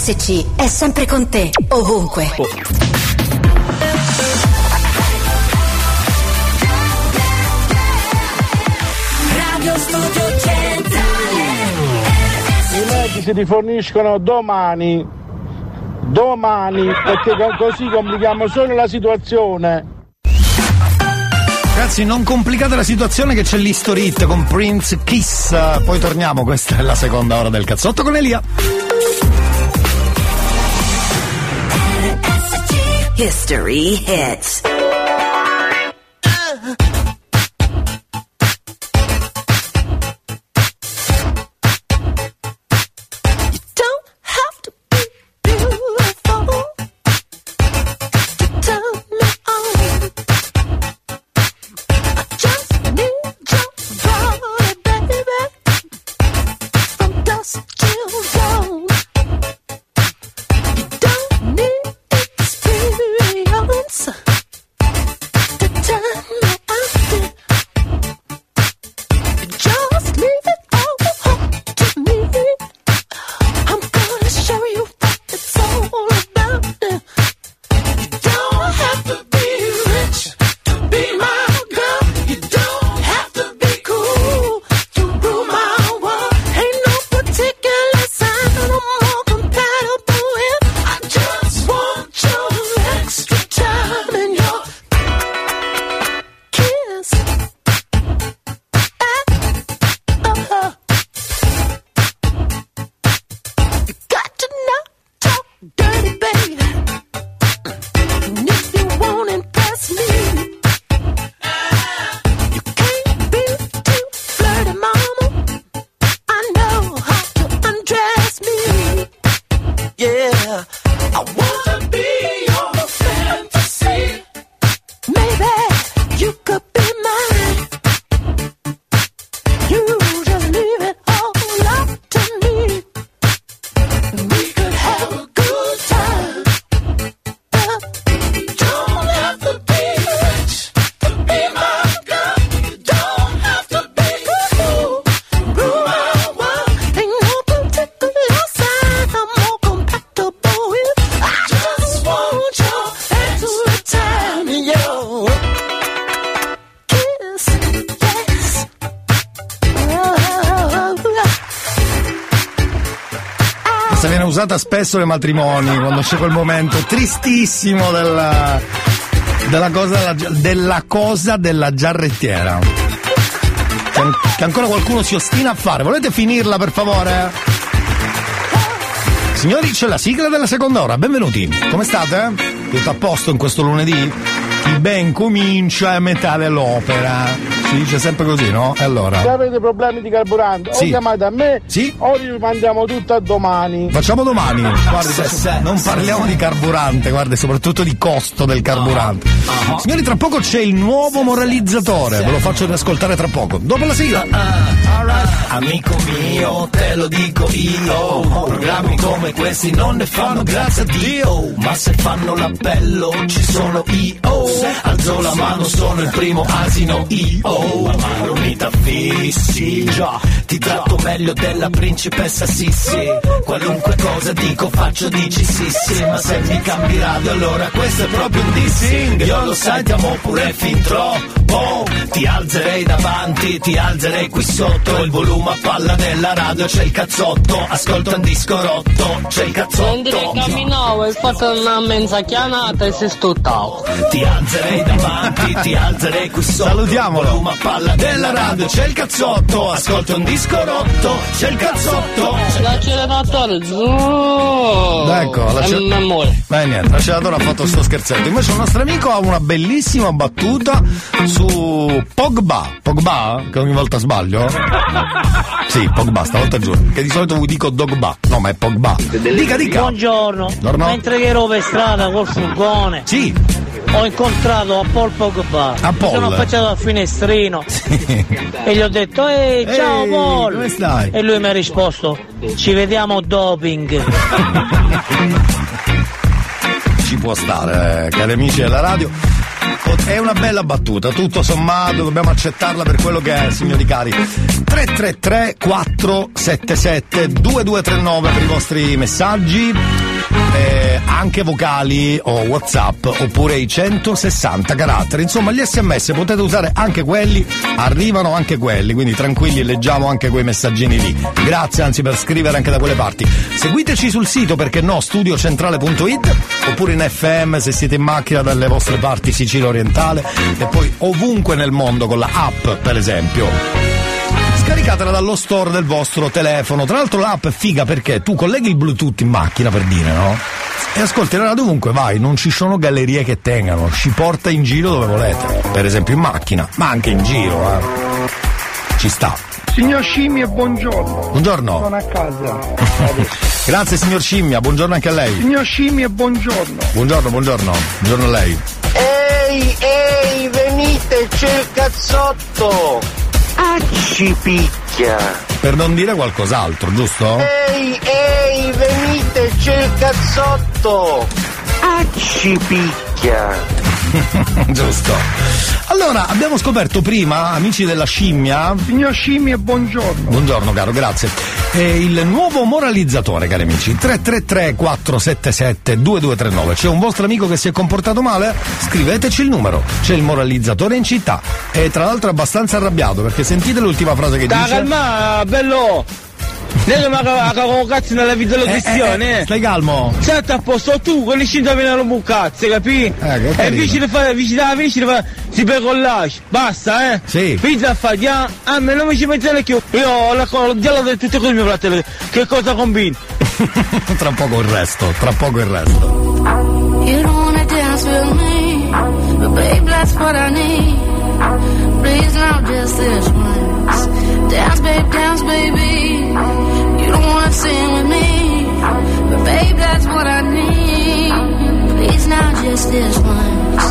RSC è sempre con te, ovunque. Radio Studio Centrale I mezzi si riforniscono domani. Domani, perché co- così complichiamo solo la situazione. Ragazzi, non complicate la situazione che c'è l'History Hit con Prince Kiss. Poi torniamo, questa è la seconda ora del cazzotto con Elia. History hits. Spesso nei matrimoni, quando c'è quel momento tristissimo della, della, cosa, della, della cosa della giarrettiera. Che, che ancora qualcuno si ostina a fare. Volete finirla per favore? Signori, c'è la sigla della seconda ora, benvenuti. Come state? Tutto a posto in questo lunedì? Chi ben comincia a metà dell'opera. Si dice sempre così, no? E allora? Se avete problemi di carburante, Sì. o chiamate a me Sì. o rimandiamo tutto a domani. Facciamo domani, guardi, non parliamo di carburante, guardi, soprattutto di costo del carburante. Signori, tra poco c'è il nuovo moralizzatore, ve lo faccio ascoltare tra poco. Dopo la sigla. Amico mio, te lo dico io, programmi come questi non ne fanno grazie a Dio, ma se fanno l'appello ci sono io, alzo la mano sono il primo asino io, ma non mi t'affissi, già, ti tratto meglio della principessa Sissi, qualunque cosa dico faccio dici sì sì, ma se mi cambi radio allora questo è proprio un dissing, io lo sai ti amo pure fin troppo, ti alzerei davanti, ti alzerei qui sotto, il volume a palla della radio c'è il cazzotto, ascolta un disco rotto, c'è il cazzotto. camminavo hai fatto una mezza chianata e sei stuttato. Ti alzerei davanti, ti alzerei qui sotto. Salutiamolo. Volume a palla della radio, c'è il cazzotto. Ascolta un disco rotto, c'è il cazzotto. L'acceleratore. Ecco, E l'acce- mi muore. Beh niente, l'acceleratore ha fatto sto scherzetto. Invece il nostro amico ha una bellissima battuta su Pogba. Pogba? Che ogni volta sbaglio? *laughs* Sì, Pogba, stavolta giuro. Che di solito vi dico Dogba. No, ma è Pogba. Dica, dica. Buongiorno. Buongiorno. Mentre che ero per strada col furgone. Sì. ho incontrato a Paul poco fa. A Mi Paul? sono affacciato al finestrino e gli ho detto ehi ciao Ehi, Paul come stai? e lui mi ha risposto ci vediamo doping *laughs* Ci può stare, eh, cari amici della radio. È una bella battuta, tutto sommato, dobbiamo accettarla per quello che è, signori cari. 333 477 2239 per i vostri messaggi, eh, anche vocali o WhatsApp, oppure i 160 caratteri. Insomma, gli sms potete usare anche quelli, arrivano anche quelli, quindi tranquilli, leggiamo anche quei messaggini lì. Grazie anzi per scrivere anche da quelle parti. Seguiteci sul sito perché no, studiocentrale.it oppure in FM se siete in macchina dalle vostre parti Sicilia orientale e poi ovunque nel mondo con la app per esempio. Scaricatela dallo store del vostro telefono. Tra l'altro l'app è figa perché tu colleghi il Bluetooth in macchina per dire, no? E ascolti la radio ovunque vai, non ci sono gallerie che tengano, ci porta in giro dove volete. Per esempio in macchina, ma anche in giro, eh. Ci sta. Signor Scimmia, buongiorno. Buongiorno. Sono a casa. *laughs* Grazie signor Scimmia, buongiorno anche a lei. Signor Scimmia, buongiorno. Buongiorno, buongiorno. Buongiorno a lei. Ehi, ehi, venite, c'è il cazzotto! Ah, ci picchia! Per non dire qualcos'altro, giusto? Ehi, ehi, venite, c'è il cazzotto! Ah, ci picchia! *laughs* Giusto. Allora, abbiamo scoperto prima, amici della scimmia. Signor Scimmia, buongiorno. Buongiorno caro, grazie. Eh, il nuovo moralizzatore, cari amici. 333 477 2239. C'è un vostro amico che si è comportato male? Scriveteci il numero. C'è il moralizzatore in città. E tra l'altro è abbastanza arrabbiato perché sentite l'ultima frase che Dai, dice. calma, bello! Lei mi ha cagato cazzo nella video questione. eh, eh, stai calmo. Senti a posto, tu con l'iscinta vengono un cazzo, capi? che e carino. vicino fare, vicino alla vicino fare, si pecollage, basta, eh? Sì. Pizza a fare, ah, a me non mi ci mettete più. Io ho la ho dialogo di tutte con i miei fratelli, che cosa combini? *laughs* tra poco il resto, tra poco il resto. You don't wanna dance with me, but babe, that's what I need. Please, not just this once. Dance, babe, dance, baby. You don't wanna sing with me, but babe, that's what I need. Please, not just this once.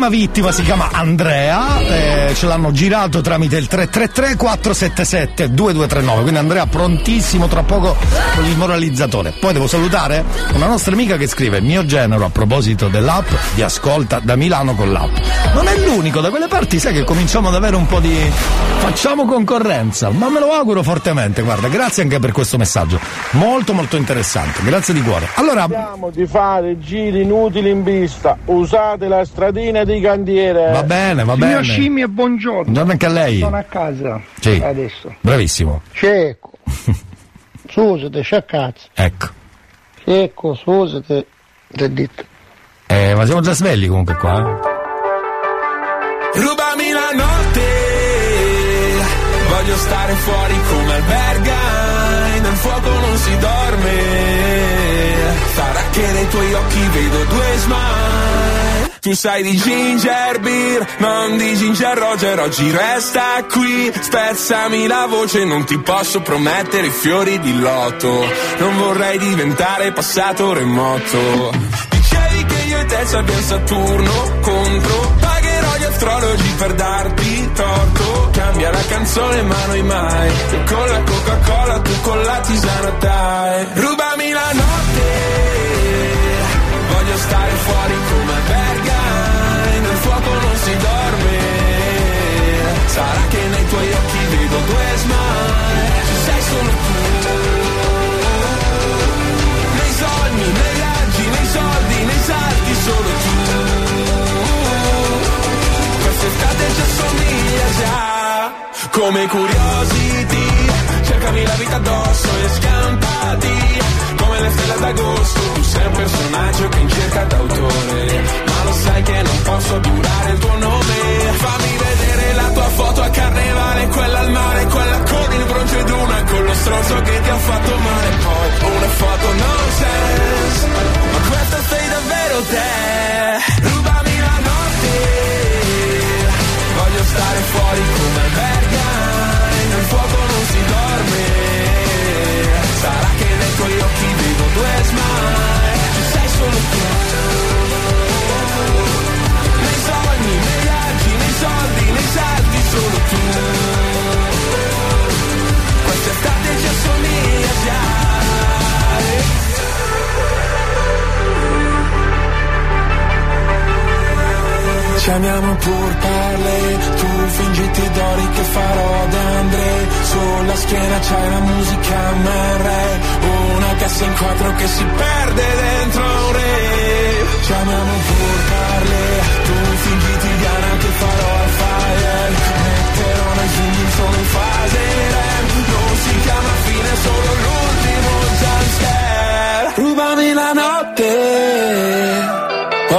Prima vittima, si chiama Andrea, eh, ce l'hanno girato tramite il 333 477 2239, quindi Andrea prontissimo tra poco con il moralizzatore. Poi devo salutare una nostra amica che scrive, mio genero a proposito dell'app, vi ascolta da Milano con l'app. Non è l'unico, da quelle parti sai che cominciamo ad avere un po' di... facciamo concorrenza, ma me lo auguro fortemente, guarda, grazie anche per questo messaggio, molto molto interessante, grazie di cuore. Allora... Cerchiamo di fare giri inutili in vista, usate la stradina di cantiere. Va bene, va Signor bene. Scimmia, buongiorno. Buongiorno anche a lei. Sono a casa. Sì. Adesso. Bravissimo. Cieco. *laughs* Scusate, c'è cazzo. Ecco. Cieco, scusate. T'ho detto. Eh, ma siamo già svegli comunque qua. eh. Rubami la notte, voglio stare fuori come albergai, nel fuoco non si dorme, sarà che nei tuoi occhi vedo due smile. Tu sai di ginger beer, non di ginger roger, oggi resta qui, spezzami la voce, non ti posso promettere fiori di lotto, non vorrei diventare passato remoto. Dicevi che io e te abbiamo Saturno contro astrologi per darti torto. Cambia la canzone ma noi mai. Io con la Coca-Cola, tu con la tisana dai. Rubami la notte. Voglio stare fuori come albergai Nel fuoco non si dorme. Sarà che nei tuoi occhi vedo due smile. Ci sei solo tu. Nei sogni, nei viaggi, nei soldi, nei salti, solo tu. Quest'estate già somiglia già, come curiosity. Cercami la vita addosso e scampati, come le stelle d'agosto. Tu sei un personaggio che in cerca d'autore, ma lo sai che non posso durare il tuo nome. Fammi vedere la tua foto a carnevale, quella al mare, quella con il bronzeduna, con lo stronzo che ti ha fatto male. Poi una foto nonsense, ma questa sei davvero te. Stare fuori come albergai, Ci amiamo pur parle, tu fingiti d'ori che farò ad Andre. Sulla schiena c'hai la musica MR Una cassa in quattro che si perde dentro un re. Ci amiamo pur parle, tu fingiti Diana che farò al fire. Metterò nei film solo in fase REM Non si chiama fine, solo l'ultimo jumpscare. Rubami la notte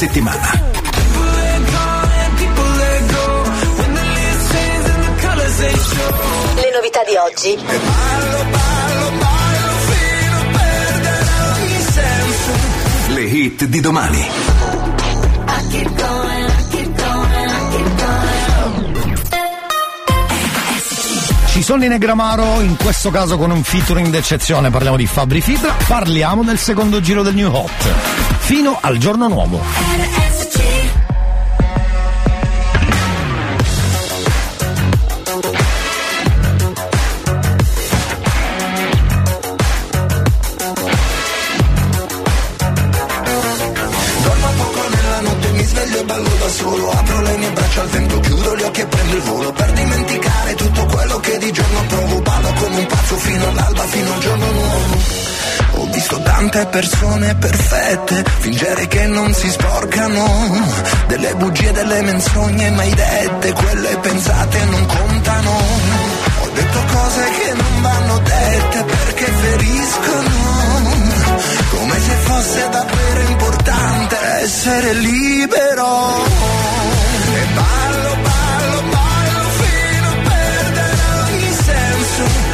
Novità della questo caso con un featuring d'eccezione, parliamo di Fabri Fibra, parliamo del secondo giro del New Hot. Fino al giorno nuovo. Da solo Apro le mie braccia al vento, chiudo gli occhi e prendo il volo Per dimenticare tutto quello che di giorno provo Pazzo fino all'alba, fino al giorno nuovo ho visto tante persone perfette fingere che non si sporcano delle bugie, delle menzogne mai dette, quelle pensate non contano. Ho detto cose che non vanno dette perché feriscono, come se fosse davvero importante essere libero. E ballo, ballo, ballo fino a perdere ogni senso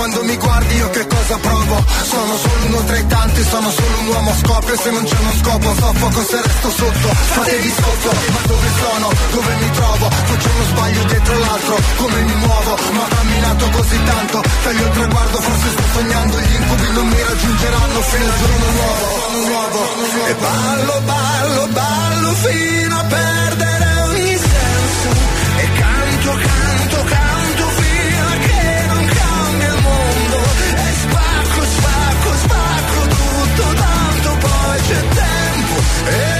quando mi guardi io che cosa provo Sono solo uno tra i tanti, sono solo un uomo Scopio se non c'è uno scopo, soffoco se resto sotto Fatevi sotto, ma dove sono? Dove mi trovo? Faccio uno sbaglio dietro l'altro, come mi muovo? Ma camminato così tanto, taglio il traguardo Forse sto sognando, gli incubi non mi raggiungeranno Fino al giorno nuovo, giorno nuovo E ballo, ballo, ballo fino a perdere ogni senso E canto, canto c'è tempo E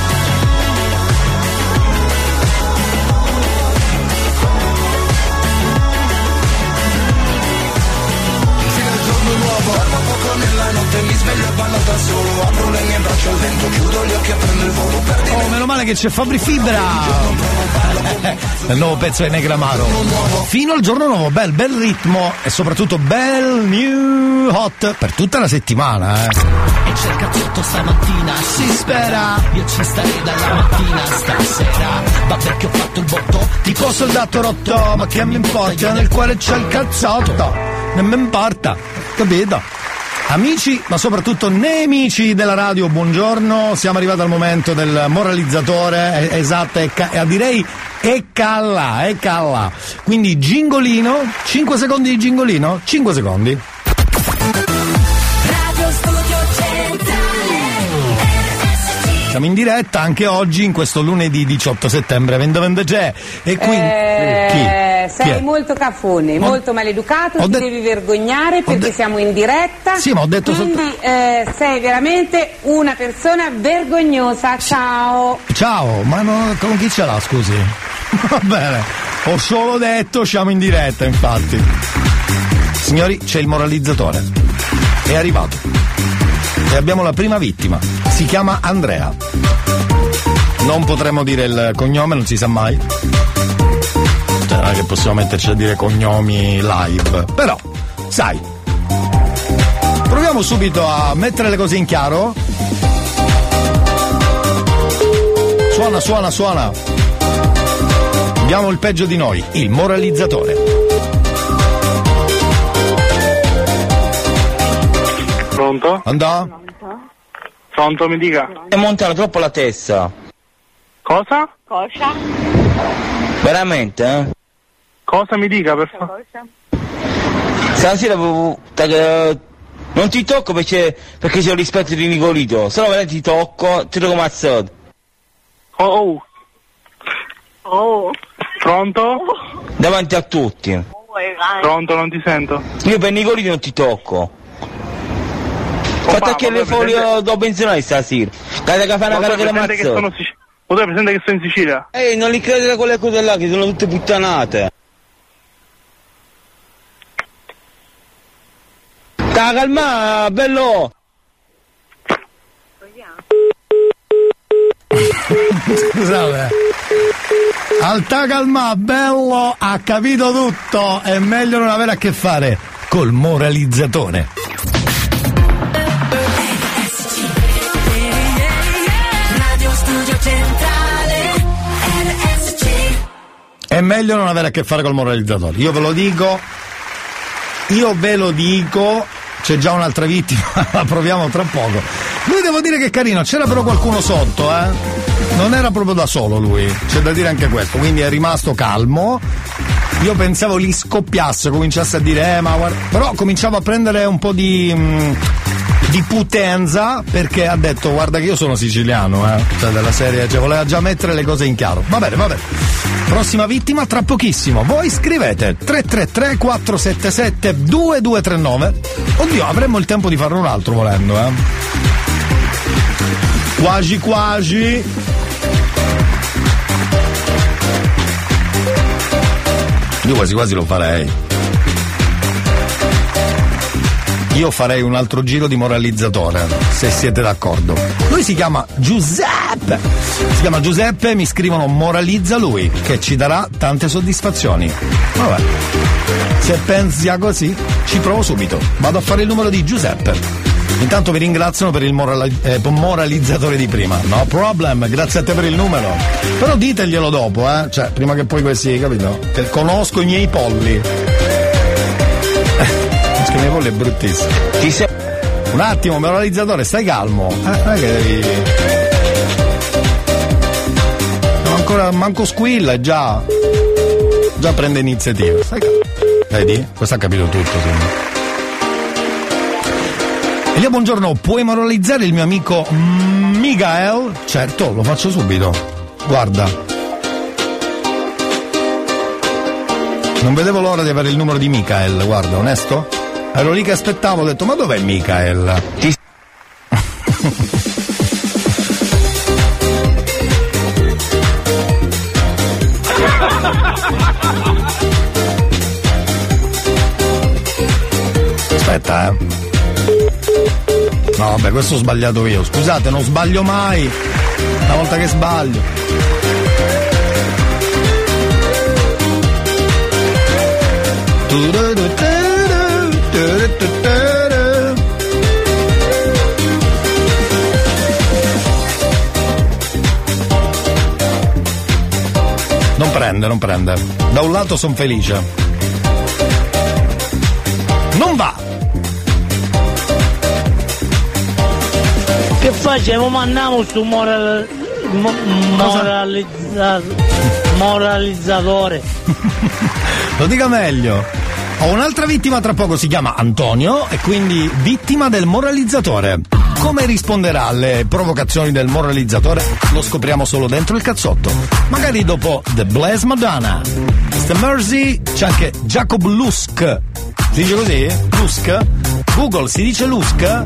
notte, mi sveglio e ballo da solo Apro le mie braccia al vento, chiudo gli occhi e prendo il volo Per Oh, meno male che c'è Fabri Fibra. Il nuovo pezzo di Negramaro. Fino al giorno nuovo, bel, bel ritmo e soprattutto bel new hot per tutta la settimana, eh. E c'è il cazzotto stamattina, si spera. Io ci starei dalla mattina stasera. Vabbè che ho fatto il botto. Tipo soldato rotto, ma che mi importa? Nel quale c'è il cazzotto. Non mi importa, capito? Amici, ma soprattutto nemici della radio, buongiorno. Siamo arrivati al momento del moralizzatore, eh, esatto, e ca- e direi ecca là, ecca là. Quindi gingolino, 5 secondi di gingolino, 5 secondi. Siamo in diretta anche oggi, in questo lunedì 18 settembre 2023. E quindi. Eh, Chi? Chi sei è? molto cafone, Ho- molto maleducato, ho ti de- devi vergognare perché siamo in diretta. Sì, ma ho detto Quindi eh, sei veramente una persona vergognosa. Ciao. Ciao, ma no- con chi ce l'ha, scusi? *laughs* Va bene, ho solo detto siamo in diretta, infatti. Signori, c'è il moralizzatore. È arrivato. E abbiamo la prima vittima. Si chiama Andrea. Non potremo dire il cognome, non si sa mai. Cioè, non è che possiamo metterci a dire cognomi live. Però, sai. Proviamo subito a mettere le cose in chiaro. Suona, suona, suona. Abbiamo il peggio di noi, il moralizzatore. Pronto? Andò? Pronto, mi dica. È montata troppo la testa. Cosa? Cosa? Veramente, eh? Cosa mi dica, per favore? Stasera ta- non ti tocco perché, perché c'è il rispetto di Nicolito. Se no veramente ti tocco, ti tocco mazzato. Oh, oh. Oh. Pronto? Davanti a tutti. Pronto, non ti sento. Io per Nicolito non ti tocco. Fatta che le folie do benzionare stasera. Cade che fa una cara tu che le hai presente che mazzo. sono Sic- ma tu hai presente che sto in Sicilia? Ehi, non li credere quelle cose là che sono tutte puttanate. Sta calma, bello! Scusate. Alta calma, bello, ha capito tutto. È meglio non avere a che fare col moralizzatore. Meglio non avere a che fare col moralizzatore. Io ve lo dico. Io ve lo dico. C'è già un'altra vittima, *laughs* la proviamo tra poco. Lui devo dire che è carino, c'era però qualcuno sotto, eh. Non era proprio da solo lui, c'è da dire anche questo, quindi è rimasto calmo. Io pensavo gli scoppiasse, cominciasse a dire, eh ma guarda. Però cominciavo a prendere un po' di. mm, di potenza perché ha detto guarda che io sono siciliano, eh. Cioè della serie, cioè voleva già mettere le cose in chiaro. Va bene, va bene. Prossima vittima tra pochissimo. Voi scrivete 333 477 2239. Oddio, avremmo il tempo di farne un altro volendo, eh. Quasi quasi. Io quasi quasi lo farei. Io farei un altro giro di moralizzatore, se siete d'accordo. Lui si chiama Giuseppe. Si chiama Giuseppe, mi scrivono moralizza lui, che ci darà tante soddisfazioni. Vabbè. Se pensi a così, ci provo subito. Vado a fare il numero di Giuseppe. Intanto vi ringraziano per il morali- eh, moralizzatore di prima. No problem, grazie a te per il numero. Però diteglielo dopo, eh. Cioè, prima che poi questi, capito? Che conosco i miei polli. Che i miei polli è bruttissimo. Un attimo, moralizzatore, stai calmo. Eh, che devi. No, ancora manco squilla, già. Già prende iniziativa. Stai calmo. Vedi? Questo ha capito tutto, quindi. Elia, buongiorno, puoi moralizzare il mio amico Miguel? Certo, lo faccio subito. Guarda. Non vedevo l'ora di avere il numero di Michael, guarda, onesto? Ero lì che aspettavo, ho detto ma dov'è Michael? Ti... Aspetta, eh. No, vabbè, questo ho sbagliato io. Scusate, non sbaglio mai. Una volta che sbaglio. Do-do. prende, non prende. Da un lato sono felice. Non va! Che facciamo? Mandiamo su moral... Moralizza, moralizzatore. *laughs* Lo dica meglio. Ho un'altra vittima tra poco, si chiama Antonio e quindi vittima del moralizzatore. Come risponderà alle provocazioni del moralizzatore lo scopriamo solo dentro il cazzotto. Magari dopo The Blaze Madonna. Mr. Mercy c'è anche Jacob Lusk. Si dice così? Lusk? Google si dice Lusk?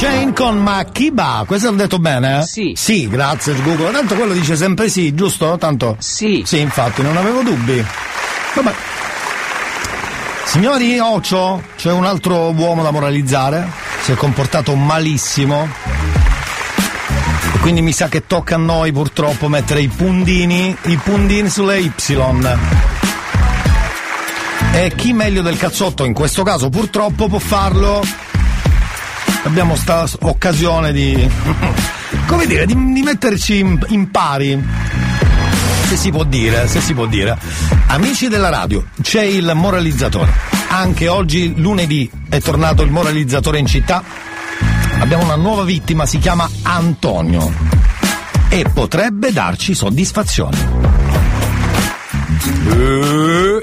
Chain con Makiba, questo l'ho detto bene? Eh? Sì. Sì, grazie Google. Tanto quello dice sempre sì, giusto? Tanto? Sì. Sì, infatti, non avevo dubbi. Vabbè. Signori, Ocio, c'è un altro uomo da moralizzare. Si è comportato malissimo. E quindi mi sa che tocca a noi purtroppo mettere i puntini, i puntini sulle Y. E chi meglio del cazzotto in questo caso purtroppo può farlo. Abbiamo sta s- occasione di. *laughs* come dire, di, di metterci in, in pari. Se si può dire, se si può dire. Amici della radio, c'è il moralizzatore. Anche oggi, lunedì, è tornato il moralizzatore in città. Abbiamo una nuova vittima, si chiama Antonio. E potrebbe darci soddisfazione. Eh,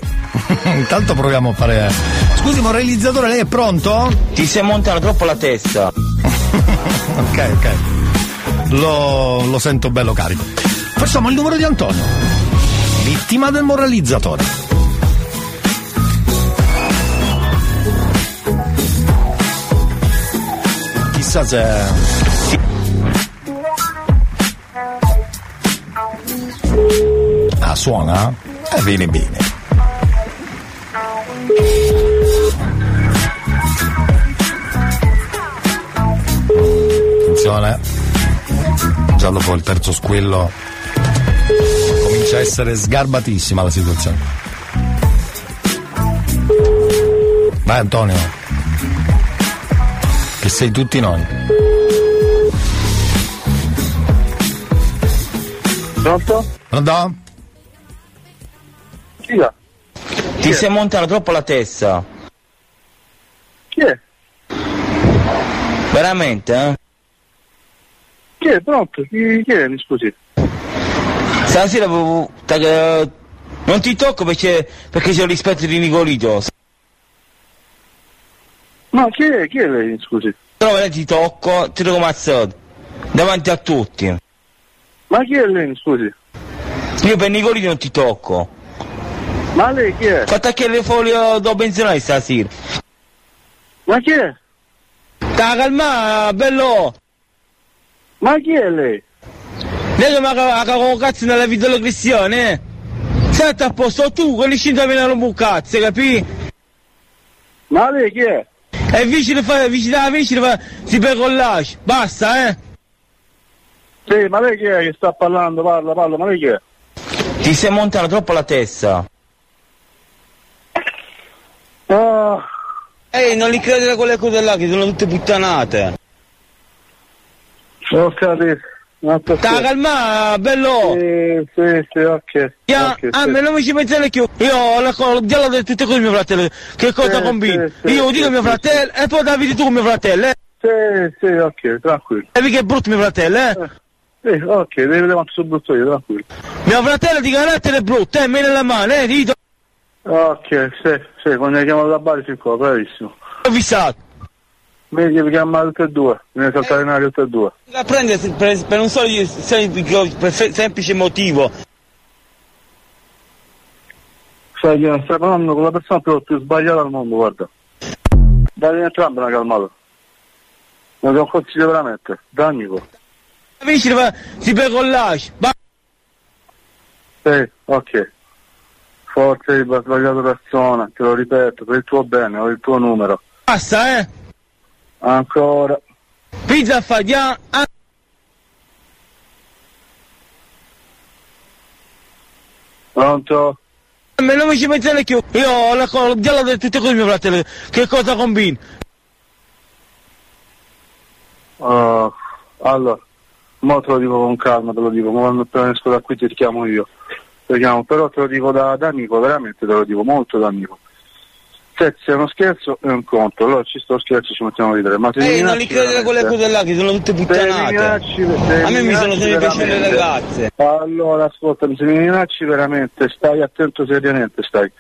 *laughs* Intanto proviamo a fare. Scusi, moralizzatore, lei è pronto? Ti sei montata troppo la testa. *laughs* ok, ok. Lo, lo sento bello carico. Facciamo il numero di Antonio. Vittima del moralizzatore. Chissà se. Ah, suona? Eh, bene, bene. Attenzione. Già dopo il terzo squillo comincia a essere sgarbatissima la situazione. Vai Antonio. Che sei tutti noi. Pronto? Pronto? Chi è? Ti sei montata troppo la testa. Chi è? Veramente, eh? Chi è? Pronto? Chi, chi è? Mi scusi. Stasera non ti tocco perché, perché c'è il rispetto di Nicolito. Ma chi è? Chi è lei? Mi scusi. Però ora ti tocco, ti devo mazzato. Davanti a tutti. Ma chi è lei? Mi scusi. Io per Nicolito non ti tocco. Ma lei chi è? Fatta che le foglie do benzionare stasera. Ma chi è? Sta calma, bello! Ma chi è lei? Lei ha cagato cazzo nella vita eh? Senti a posto, tu quelli scinta me ne un cazzo, capì? Ma lei chi è? E vicino fa, vicino alla vicino fa, si pecollage, basta, eh? Sì, ma lei chi è che sta parlando? Parla, parla, ma lei chi è? Ti sei montata troppo la testa. Ah, Ehi, non li credere a quelle cose là, che sono tutte puttanate. Ho capito. Sta calma, bello! Sì, sì, sì, ok. Ya, ok, a sì. me non mi ci mettete più. Io ho la già l'ho detto con mio fratello. Che cosa Sì, combini? sì, Io dico mio fratello e poi Davide tu con mio fratello, eh? Sì, sì, ok, tranquillo. E che è brutto mio fratello, eh? Sì, ok, devi vedere quanto sono brutto io, tranquillo. Mio fratello di carattere è brutto, eh? Me nella mano, eh? Dito. Ok, sì, sì, quando hai chiamato da Bari fin qua, bravissimo. Ho avvisato. Devi chiamare tutte e due, devi saltare in aria tutte e due. A prendere per, per un solo semplice, per semplice motivo. Sai che stai parlando con la persona più, più sbagliata al mondo, guarda. Dai entrambi una calmata. Ma ti ho consiglio veramente, Danico. Vicino fa, si pecollage. Ba- Sì, ok. Forse hai sbagliato persona, te lo ripeto, per il tuo bene, ho il tuo numero. basta, eh? Ancora. Pizza Fagian. ah, Pronto? Me non mi ci mettete più. Io ho la cosa, già l'ho detto tutte con mio fratello. Che cosa combini? Ah, allora, mo te lo dico con calma, te lo dico, ma quando appena esco da qui ti chiamo io. Ti chiamo, però te lo dico da, da amico, veramente te lo dico molto da amico. Se è uno scherzo è un conto, allora ci sto scherzo ci mettiamo a ridere. Ma Ehi, non li credere quelle cose là che sono tutte puttanate. minacci- A me mi sono sempre piaciute le ragazze. Allora, ascoltami, se mi minacci veramente, stai attento seriamente, stai.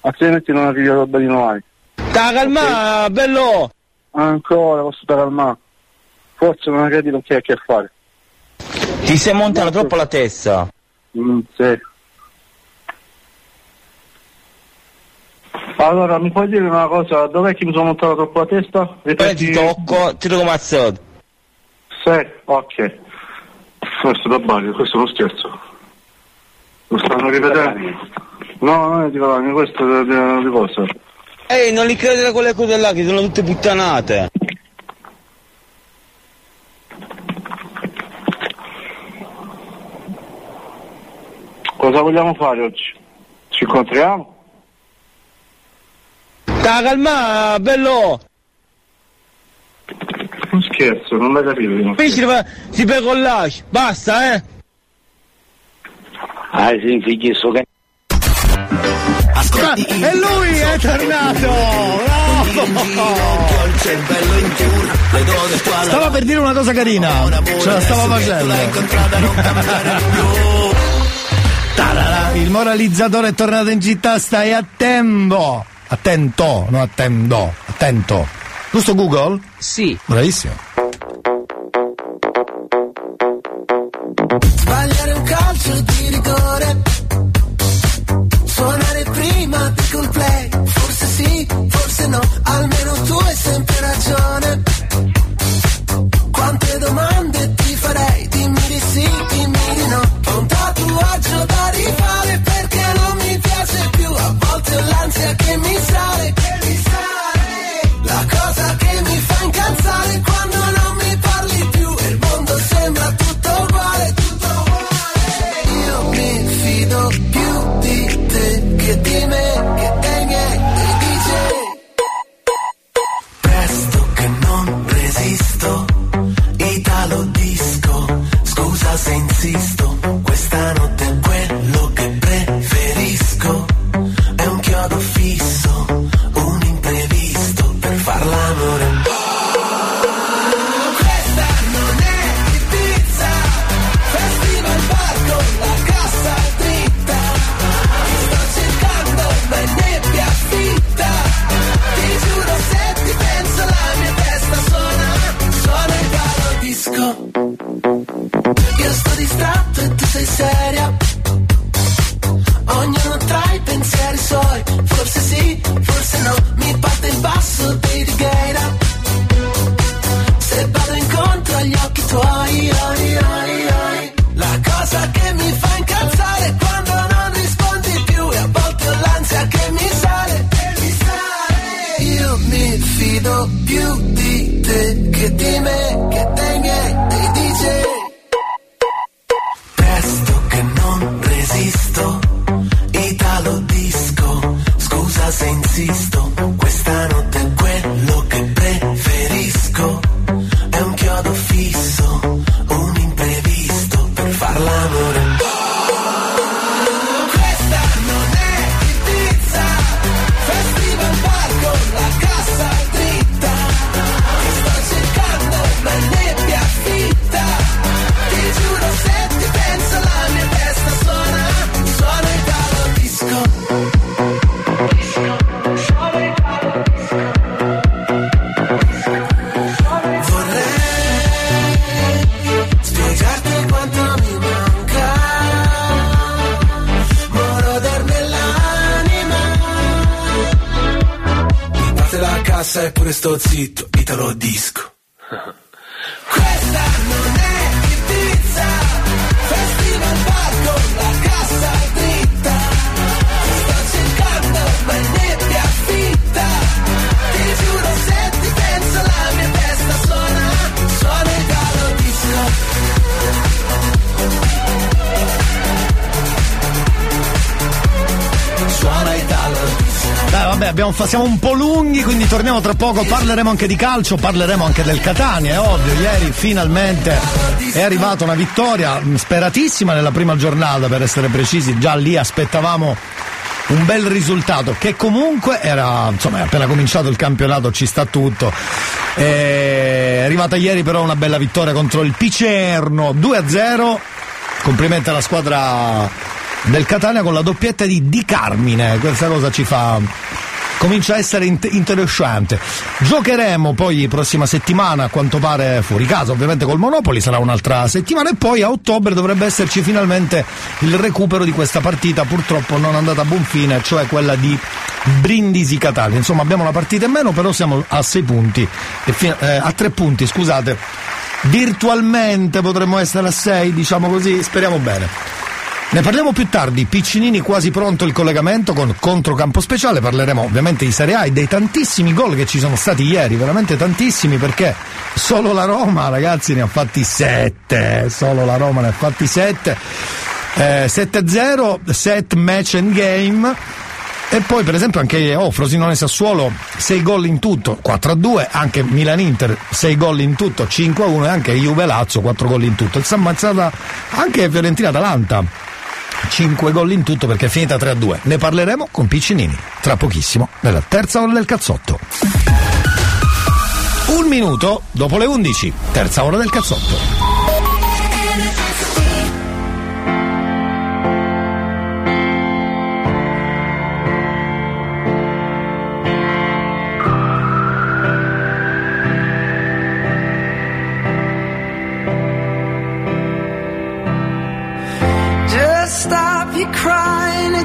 Altrimenti non arrivi a roba di noi. Sta calma, bello! Ancora, posso stare calmare. Forse non credi con chi hai a che fare. Ti sei montata troppo la testa. Mm, sì. Allora, mi puoi dire una cosa? Dov'è che mi sono montato troppo la testa? Poi ti tocco, ti tocco mazzato. Sì, ok. Questo da Bari, questo è uno scherzo. Lo stanno ripetendo? No, non è di Valani, questo è di, di cosa? Ehi, non li credere quelle cose là che sono tutte puttanate. Cosa vogliamo fare oggi? Ci incontriamo? Sta calma, bello! Non scherzo, non l'hai capito. Qui si, si fa collage, basta, eh! Ah, sì, figli, so che... Ma- E lui è tornato! Bravo! Stava per dire una cosa carina, ce la stava facendo. Il moralizzatore è tornato in città, stai a tempo! Attento, non attendo, attento. Giusto Google? Sì. Bravissimo. Abbiamo, siamo un po' lunghi, quindi torniamo tra poco. Parleremo anche di calcio, parleremo anche del Catania, è ovvio. Ieri finalmente è arrivata una vittoria speratissima nella prima giornata, per essere precisi. Già lì aspettavamo un bel risultato che comunque era insomma è appena cominciato il campionato ci sta tutto è arrivata ieri però una bella vittoria contro il Picerno 2-0 complimenti alla squadra del Catania con la doppietta di Di Carmine questa cosa ci fa comincia a essere int- interessante. Giocheremo poi prossima settimana, a quanto pare fuori casa, ovviamente col Monopoli, sarà un'altra settimana e poi a ottobre dovrebbe esserci finalmente il recupero di questa partita, purtroppo non andata a buon fine, cioè quella di Brindisi Catania. Insomma, abbiamo una partita in meno, però siamo a sei punti, fi- eh, a tre punti, scusate. Virtualmente potremmo essere a sei, diciamo così, speriamo bene. Ne parliamo più tardi, Piccinini quasi pronto il collegamento con Controcampo Speciale, parleremo ovviamente di Serie A e dei tantissimi gol che ci sono stati ieri, veramente tantissimi perché solo la Roma ragazzi ne ha fatti sette, solo la Roma ne ha fatti sette, eh, 7-0, set match and game. E poi per esempio anche oh, Frosinone Sassuolo 6 gol in tutto, 4-2, anche Milan Inter 6 gol in tutto, 5-1 e anche Juve Lazio 4 gol in tutto. Il San Mazzata anche Fiorentina Atalanta 5 gol in tutto perché è finita 3-2. Ne parleremo con Piccinini tra pochissimo nella terza ora del cazzotto. Un minuto dopo le 11, terza ora del cazzotto.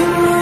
Always stuck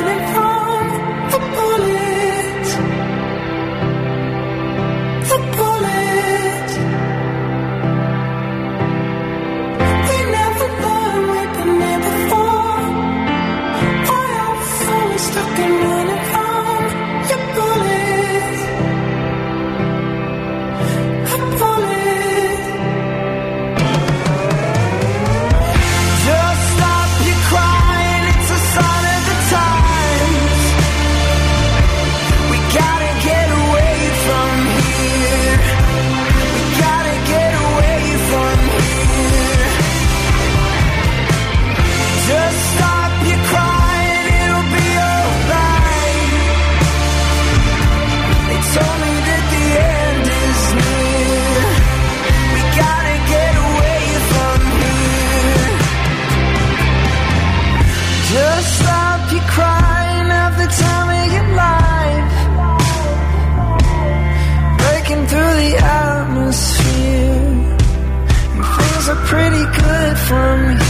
from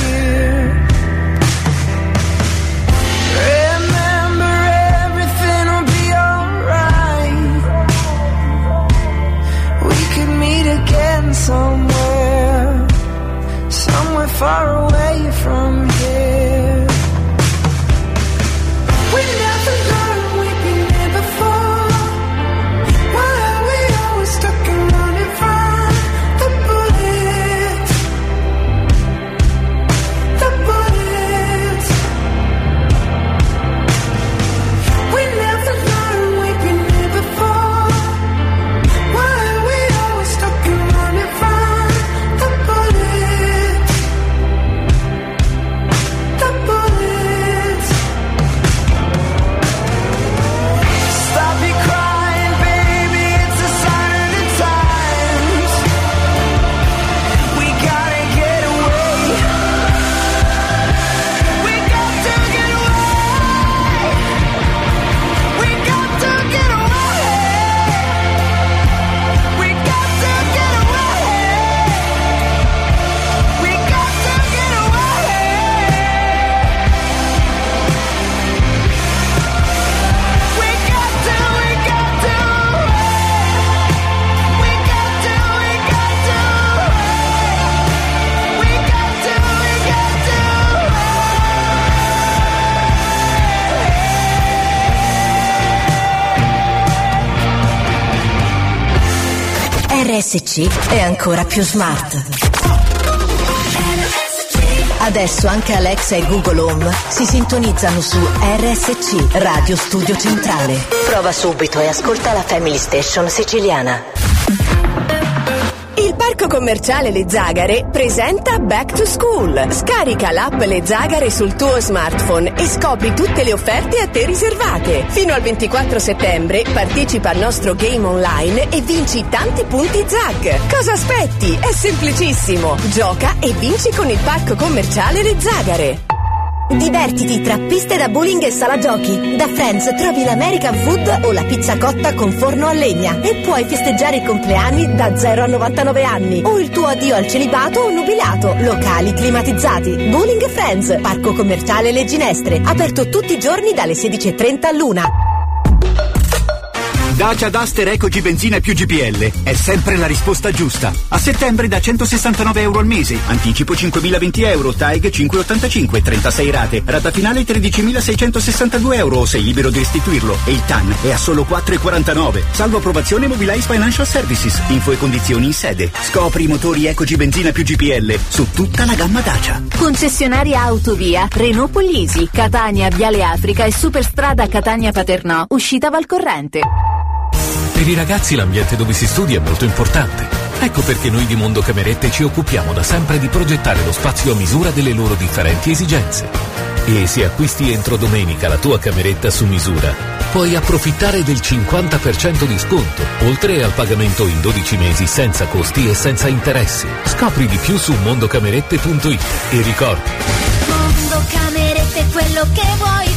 È ancora più smart. Adesso anche Alexa e Google Home si sintonizzano su RSC Radio Studio Centrale. Prova subito e ascolta la Family Station siciliana. Parco commerciale Le Zagare presenta Back to School. Scarica l'app Le Zagare sul tuo smartphone e scopri tutte le offerte a te riservate. Fino al 24 settembre partecipa al nostro game online e vinci tanti punti ZAG. Cosa aspetti? È semplicissimo. Gioca e vinci con il parco commerciale Le Zagare. Divertiti tra piste da bowling e sala giochi. Da Friends trovi l'American Food o la pizza cotta con forno a legna e puoi festeggiare i compleanni da 0 a 99 anni o il tuo addio al celibato o nubilato. Locali climatizzati. Bowling Friends, parco commerciale Le Ginestre, aperto tutti i giorni dalle 16.30 all'una. Dacia Duster Ecogi Benzina più GPL è sempre la risposta giusta. A settembre da 169 euro al mese. Anticipo 5.020 euro. TAG 585, 36 rate. Rata finale 13.662 euro sei libero di restituirlo. E il TAN è a solo 4,49. Salvo approvazione Mobilize Financial Services. Info e condizioni in sede. Scopri i motori Ecogi Benzina più GPL su tutta la gamma Dacia. Concessionaria Autovia, Renault Puglisi, Catania, Viale Africa e Superstrada Catania Paternò, uscita Valcorrente. Per i ragazzi l'ambiente dove si studia è molto importante. Ecco perché noi di Mondo Camerette ci occupiamo da sempre di progettare lo spazio a misura delle loro differenti esigenze. E se acquisti entro domenica la tua cameretta su misura, puoi approfittare del 50% di sconto, oltre al pagamento in 12 mesi senza costi e senza interessi. Scopri di più su mondocamerette.it e ricordi, Mondo Camerette è quello che vuoi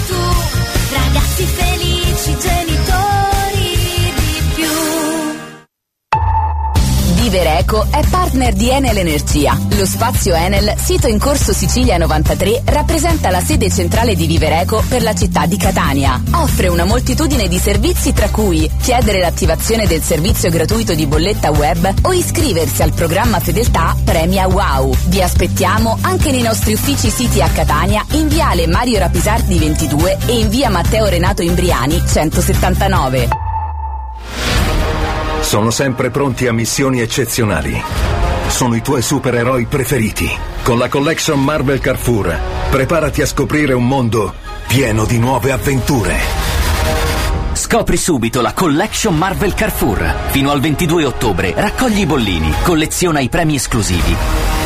Vivereco è partner di Enel Energia. Lo spazio Enel, sito in corso Sicilia 93, rappresenta la sede centrale di Vivereco per la città di Catania. Offre una moltitudine di servizi tra cui chiedere l'attivazione del servizio gratuito di bolletta web o iscriversi al programma Fedeltà Premia Wow. Vi aspettiamo anche nei nostri uffici siti a Catania, in viale Mario Rapisardi 22 e in via Matteo Renato Imbriani 179. Sono sempre pronti a missioni eccezionali. Sono i tuoi supereroi preferiti. Con la collection Marvel Carrefour, preparati a scoprire un mondo pieno di nuove avventure. Scopri subito la Collection Marvel Carrefour. Fino al 22 ottobre raccogli i bollini, colleziona i premi esclusivi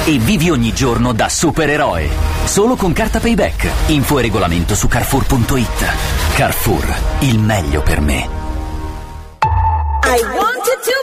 e vivi ogni giorno da supereroe. Solo con carta payback. Info e regolamento su carrefour.it. Carrefour, il meglio per me. I wanted to be free. Da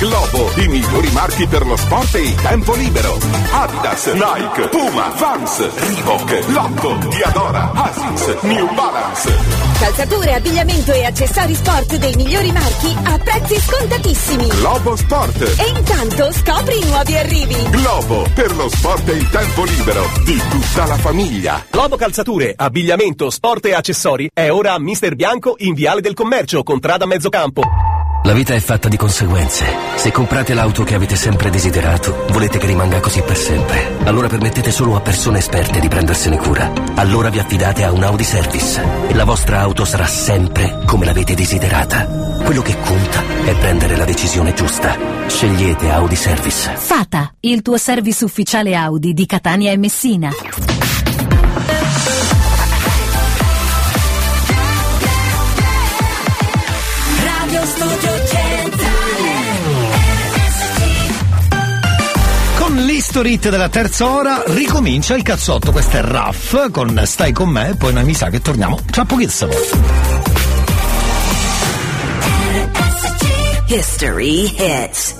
Globo, i migliori marchi per lo sport e il tempo libero. Adidas, Nike, Puma, Vans, Reebok, Lotto, Diadora, Asics, New Balance. Calzature, abbigliamento e accessori sport dei migliori marchi a prezzi scontatissimi. Globo Sport. E intanto scopri i nuovi arrivi. Globo, per lo sport e il tempo libero di tutta la famiglia. Globo Calzature, abbigliamento, sport e accessori è ora a Mister Bianco in Viale del Commercio, contrada Mezzocampo. La vita è fatta di conseguenze. Se comprate l'auto che avete sempre desiderato, volete che rimanga così per sempre. Allora permettete solo a persone esperte di prendersene cura. Allora vi affidate a un Audi Service e la vostra auto sarà sempre come l'avete desiderata. Quello che conta è prendere la decisione giusta. Scegliete Audi Service. Fata, il tuo service ufficiale Audi di Catania e Messina. Radio Studio L'History Hit della terza ora ricomincia il cazzotto. Questo è Raff con Stai con me, poi noi mi sa che torniamo tra pochissimo. History Hits.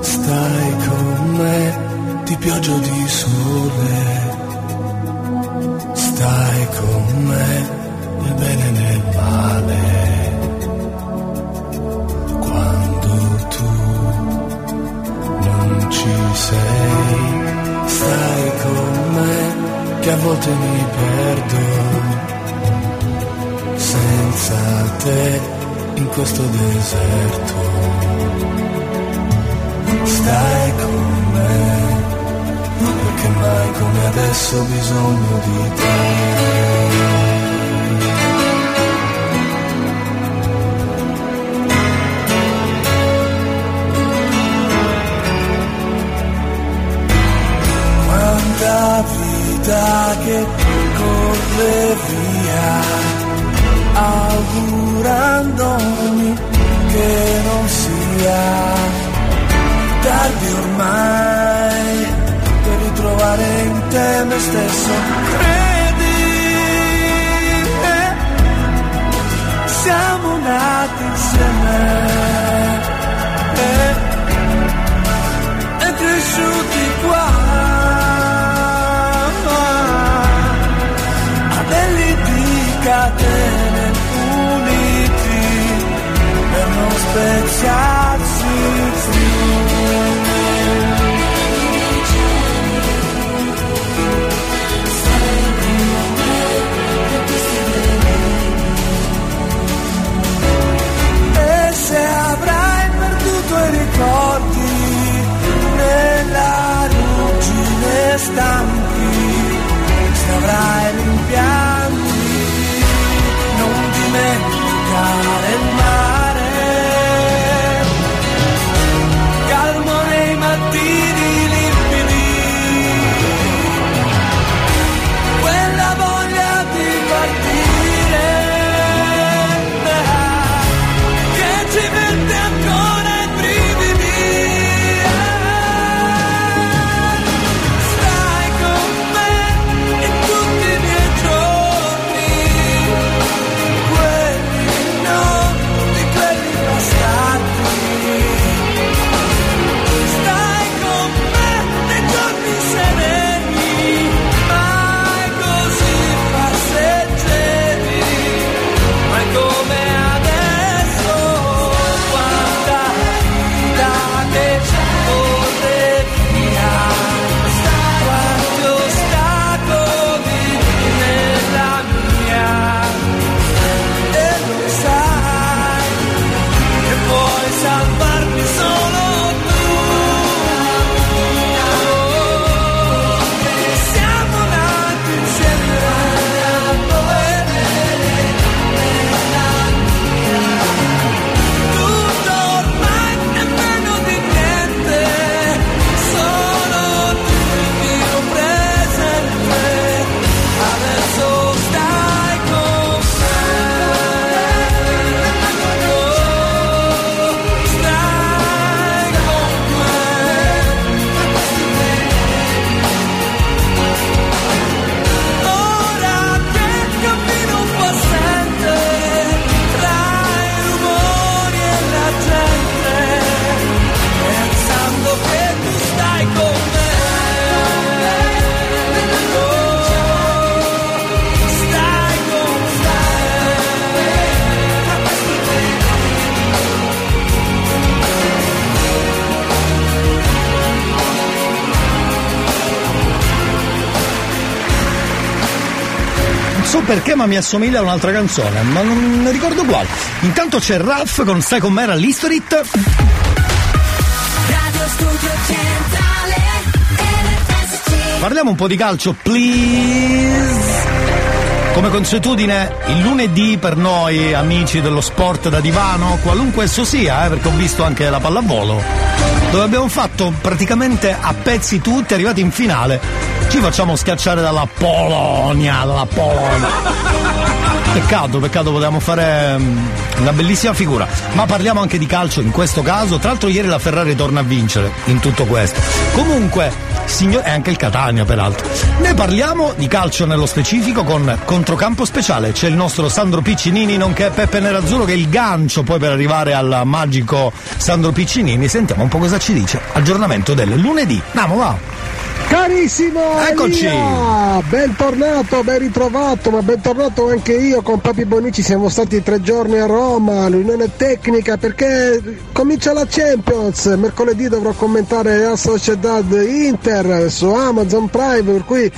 Stai con me di pioggia o di sole. Stai con me nel bene e nel male. Quando tu non ci sei, stai con me che a volte mi perdo. Senza te in questo deserto. Stai con me perché mai come adesso ho bisogno di te. Quanta vita che corre via, augurandomi che non sia tardi ormai ritrovare in te me stesso. Credi, eh, siamo nati insieme. eh, e cresciuti qua a belli di catene uniti per non spezzarsi E está en ti, sabrá limpiar. So perché, ma mi assomiglia a un'altra canzone, ma non ne ricordo quale. Intanto c'è Ralph con Stai con me all'Historit. Radio Studio Centrale RSC Parliamo un po' di calcio, please. Come consuetudine, il lunedì per noi amici dello sport da divano, qualunque esso sia, eh, perché ho visto anche la pallavolo, dove abbiamo fatto praticamente a pezzi tutti, arrivati in finale, ci facciamo schiacciare dalla Polonia, dalla Polonia. Peccato, peccato, potevamo fare mm, una bellissima figura. Ma parliamo anche di calcio in questo caso. Tra l'altro ieri la Ferrari torna a vincere in tutto questo. Comunque, signor... e anche il Catania peraltro. Ne parliamo di calcio nello specifico con Controcampo Speciale. C'è il nostro Sandro Piccinini, nonché Peppe Nerazzurro, che è il gancio poi per arrivare al magico Sandro Piccinini. Sentiamo un po' cosa ci dice. Aggiornamento del lunedì. Andiamo, va! Carissimo Eccoci. Elia, bentornato, ben ritrovato, ma bentornato anche io con Papi Bonici, siamo stati tre giorni a Roma, l'unione tecnica perché comincia la Champions, mercoledì dovrò commentare la Sociedad Inter su Amazon Prime, per cui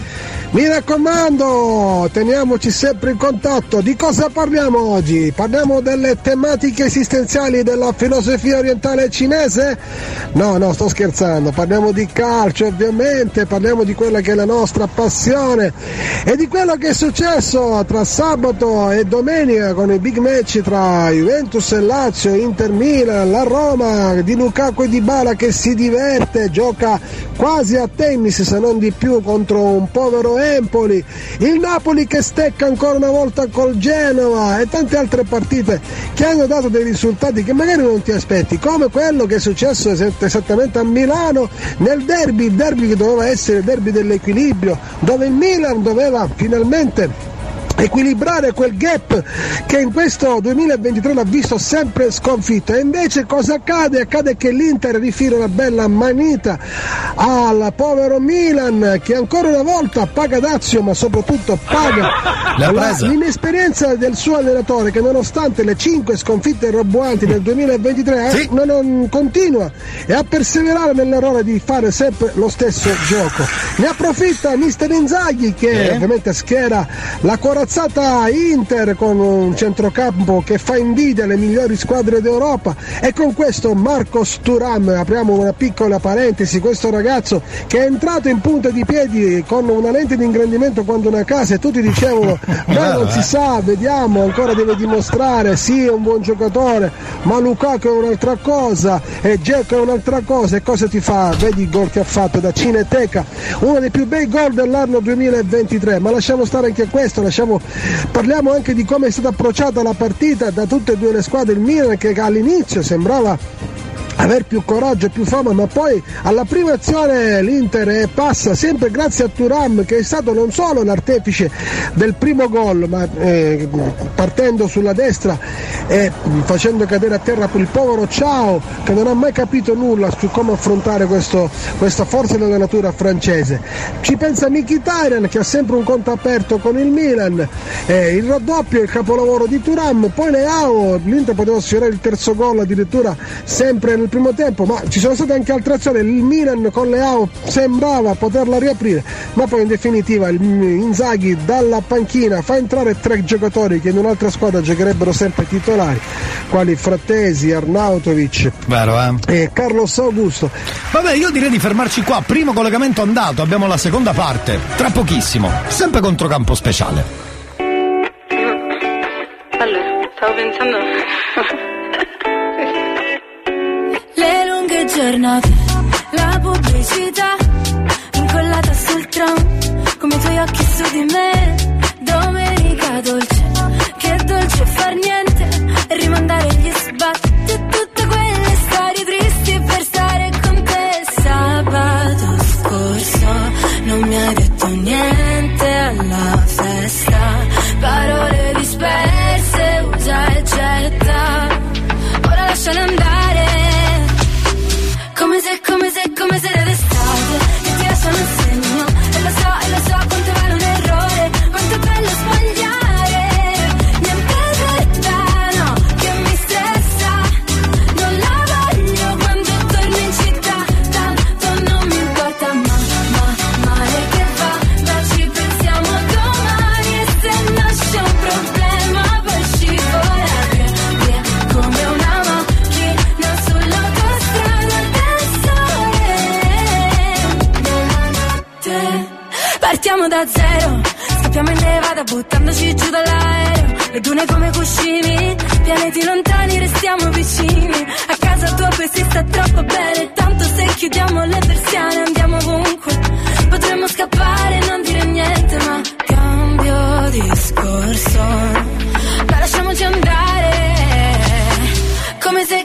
Mi raccomando, teniamoci sempre in contatto. Di cosa parliamo oggi? Parliamo delle tematiche esistenziali della filosofia orientale cinese? No, no, sto scherzando. Parliamo di calcio, ovviamente, parliamo di quella che è la nostra passione e di quello che è successo tra sabato e domenica con i big match tra Juventus e Lazio, Inter Milan, la Roma di Lukaku e di Bala che si diverte, gioca quasi a tennis se non di più contro un povero Empoli, il Napoli che stecca ancora una volta col Genova e tante altre partite che hanno dato dei risultati che magari non ti aspetti, come quello che è successo es- esattamente a Milano nel derby, il derby che doveva essere il derby dell'equilibrio, dove il Milan doveva finalmente equilibrare quel gap che in questo 2023 l'ha visto sempre sconfitto e invece cosa accade? Accade che l'Inter rifila una bella manita al povero Milan che ancora una volta paga Dazio ma soprattutto paga *laughs* la- l'inesperienza del suo allenatore che nonostante le 5 sconfitte roboanti del 2023 eh, non, non continua e a perseverare nell'errore di fare sempre lo stesso gioco. Ne approfitta mister Inzaghi che Eh. ovviamente schiera la corazzata Inter con un centrocampo che fa invidia alle migliori squadre d'Europa e con questo Marcos Turam, apriamo una piccola parentesi, questo ragazzo che è entrato in punta di piedi con una lente di ingrandimento quando una casa e tutti dicevano *laughs* ma non si sa, vediamo, ancora deve dimostrare, sì è un buon giocatore, ma Lukaku è un'altra cosa e Dzeko è un'altra cosa e cosa ti fa? Vedi il gol che ha fatto da Cineteca, uno dei più bei gol dell'anno 2023, ma lasciamo stare anche questo, lasciamo- parliamo anche di come è stata approcciata la partita da tutte e due le squadre, il Milan che all'inizio sembrava aver più coraggio e più fama, ma poi alla prima azione l'Inter passa sempre grazie a Turam che è stato non solo l'artefice del primo gol, ma eh, partendo sulla destra e facendo cadere a terra il povero Ciao che non ha mai capito nulla su come affrontare questo- questa forza della natura francese. Ci pensa Mkhitaryan che ha sempre un conto aperto con il Milan, eh, il raddoppio, il capolavoro di Turam, poi Leao, l'Inter poteva sfiorare il terzo gol addirittura sempre nel primo tempo, ma ci sono state anche altre azioni, il Milan con Leao sembrava poterla riaprire, ma poi in definitiva il Inzaghi dalla panchina fa entrare tre giocatori che in un'altra squadra giocherebbero sempre titolari, quali Frattesi, Arnautovic Vero, eh? e Carlos Augusto. Vabbè, io direi di fermarci qua. Primo collegamento andato, abbiamo la seconda parte. Tra pochissimo. Sempre controcampo speciale. Allora, stavo pensando. Giornate, la pubblicità, incollata sul tram, come i tuoi occhi su di me. Domenica dolce, che dolce far niente, e rimandare gli sbatti e tutte quelle storie tristi per stare con te. Sabato scorso non mi hai detto niente alla festa, buttandoci giù dall'aereo. Le dune come cuscini Pianeti lontani restiamo vicini. A casa tua poi si sta troppo bene Tanto se chiudiamo le persiane andiamo ovunque. Potremmo scappare e non dire niente Ma cambio discorso. Ma lasciamoci andare come se,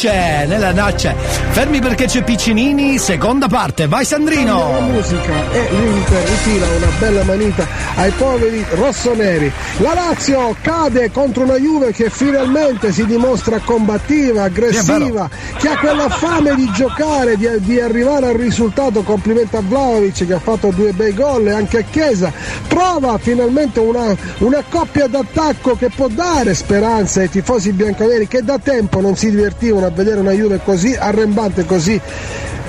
noce, nella noce. Fermi perché c'è Piccinini, seconda parte. Vai Sandrino! La musica e l'Inter rifila una bella manita ai poveri rossoneri. La Lazio cade contro una Juve che finalmente si dimostra combattiva, aggressiva, che ha quella fame di giocare, di, di arrivare al risultato. Complimenti a Vlaovic che ha fatto due bei gol e anche a Chiesa. Trova finalmente una, una coppia d'attacco che può dare speranza ai tifosi bianconeri che da tempo non si divertivano a vedere una Juve così arrembante, così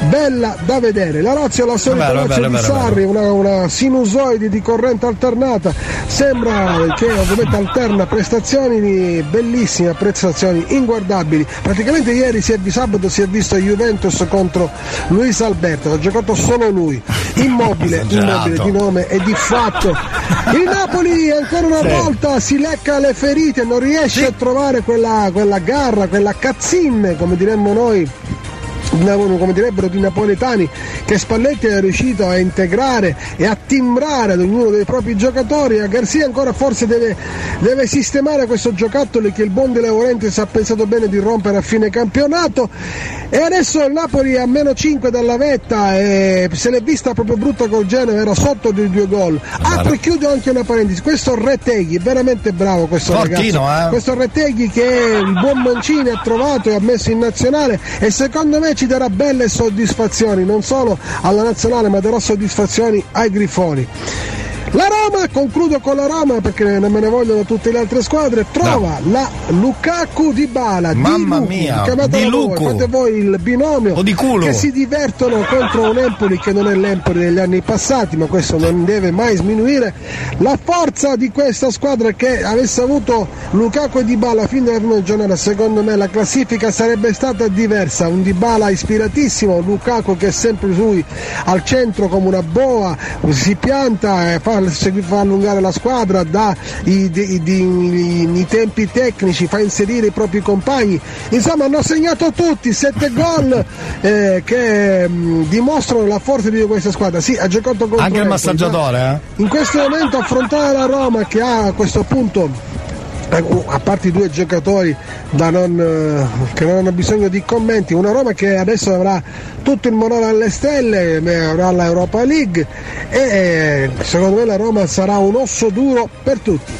bella da vedere. La Lazio è la solita è Lazio vero, di Sarri, una, una sinusoide di corrente alternata. Sembra che ovviamente alterna prestazioni bellissime, prestazioni inguardabili. Praticamente ieri si è, sabato si è visto Juventus contro Luis Alberto, ha giocato solo lui, immobile, immobile di nome e di fatto. Il Napoli ancora una Sì. volta si lecca le ferite, non riesce a trovare quella, quella garra, quella cazzin, come diremmo noi come direbbero i napoletani, che Spalletti è riuscito a integrare e a timbrare ad ognuno dei propri giocatori. A Garzia ancora forse deve, deve sistemare questo giocattolo che il buon De Laurentiis ha pensato bene di rompere a fine campionato. E adesso il Napoli a meno 5 dalla vetta e se l'è vista proprio brutta col Genova, era sotto di due gol. Apro e chiudo anche una parentesi, questo Reteghi, veramente bravo questo Fortino, ragazzo. eh. Questo Reteghi che il buon Mancini ha trovato e ha messo in nazionale e secondo me ci darà belle soddisfazioni, non solo alla nazionale ma darà soddisfazioni ai grifoni. La Roma, concludo con la Roma perché non me ne vogliono tutte le altre squadre, trova la Lukaku di Bala, Mamma di Luku, mia, di voi, Luku. fate voi il binomio O di culo. che si divertono contro un Empoli che non è l'Empoli degli anni passati, ma questo non deve mai sminuire la forza di questa squadra che avesse avuto Lukaku e Dybala fin dalla prima giornata, secondo me la classifica sarebbe stata diversa, un Dybala ispiratissimo, Lukaku che è sempre lui al centro come una boa, si pianta, eh, fa, segui- fa allungare la squadra, dà i, i- i- i tempi tecnici, fa inserire i propri compagni, insomma hanno segnato tutti, sette gol eh, che mh, dimostrano la forza di questa squadra, sì ha giocato contro Anche il massaggiatore, ma eh? in questo momento affrontare la Roma che ha a questo punto a parte i due giocatori non, eh, che non hanno bisogno di commenti, una Roma che adesso avrà tutto il morale alle stelle, eh, avrà la Europa League e eh, secondo me la Roma sarà un osso duro per tutti.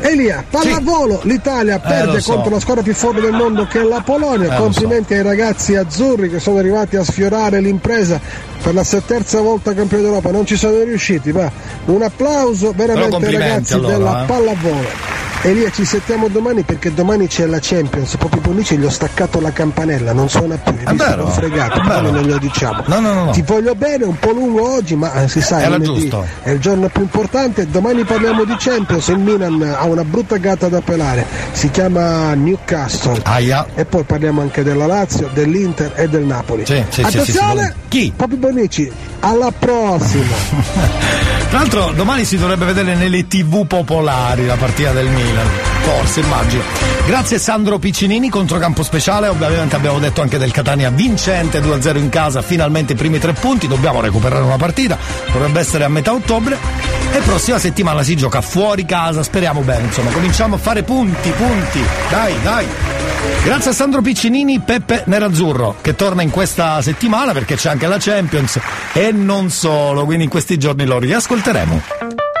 Elia, pallavolo, l'Italia perde lo so. contro la squadra più forte del mondo che è la Polonia, Eh, complimenti ai ragazzi azzurri che sono arrivati a sfiorare l'impresa per la terza volta campione d'Europa, non ci sono riusciti, ma un applauso veramente ai ragazzi allora, della eh. pallavolo. Elia ci sentiamo domani perché domani c'è la Champions, proprio Bonici gli ho staccato la campanella, non suona più, hai visto? vero, l'ho fregato, è però vero. non glielo diciamo. No, no, no. Ti voglio bene, un po' lungo oggi, ma eh, si sa, è il giorno più importante, domani parliamo di Champions, il Milan ha una brutta gatta da pelare, si chiama Newcastle. E poi parliamo anche della Lazio, dell'Inter e del Napoli. Sì, sì, Attenzione, sì, sì. Bonici, alla prossima! *laughs* Tra l'altro domani si dovrebbe vedere nelle tv popolari la partita del Milan. Forse, immagino. Grazie Sandro Piccinini, controcampo speciale. Ovviamente abbiamo detto anche del Catania vincente 2-0 in casa, finalmente i primi tre punti. Dobbiamo recuperare una partita, dovrebbe essere a metà ottobre. E prossima settimana si gioca fuori casa, speriamo bene, insomma, cominciamo a fare punti, punti. Dai, dai. Grazie a Sandro Piccinini, Peppe Nerazzurro, che torna in questa settimana perché c'è anche la Champions e non solo, quindi in questi giorni lo riascolteremo. She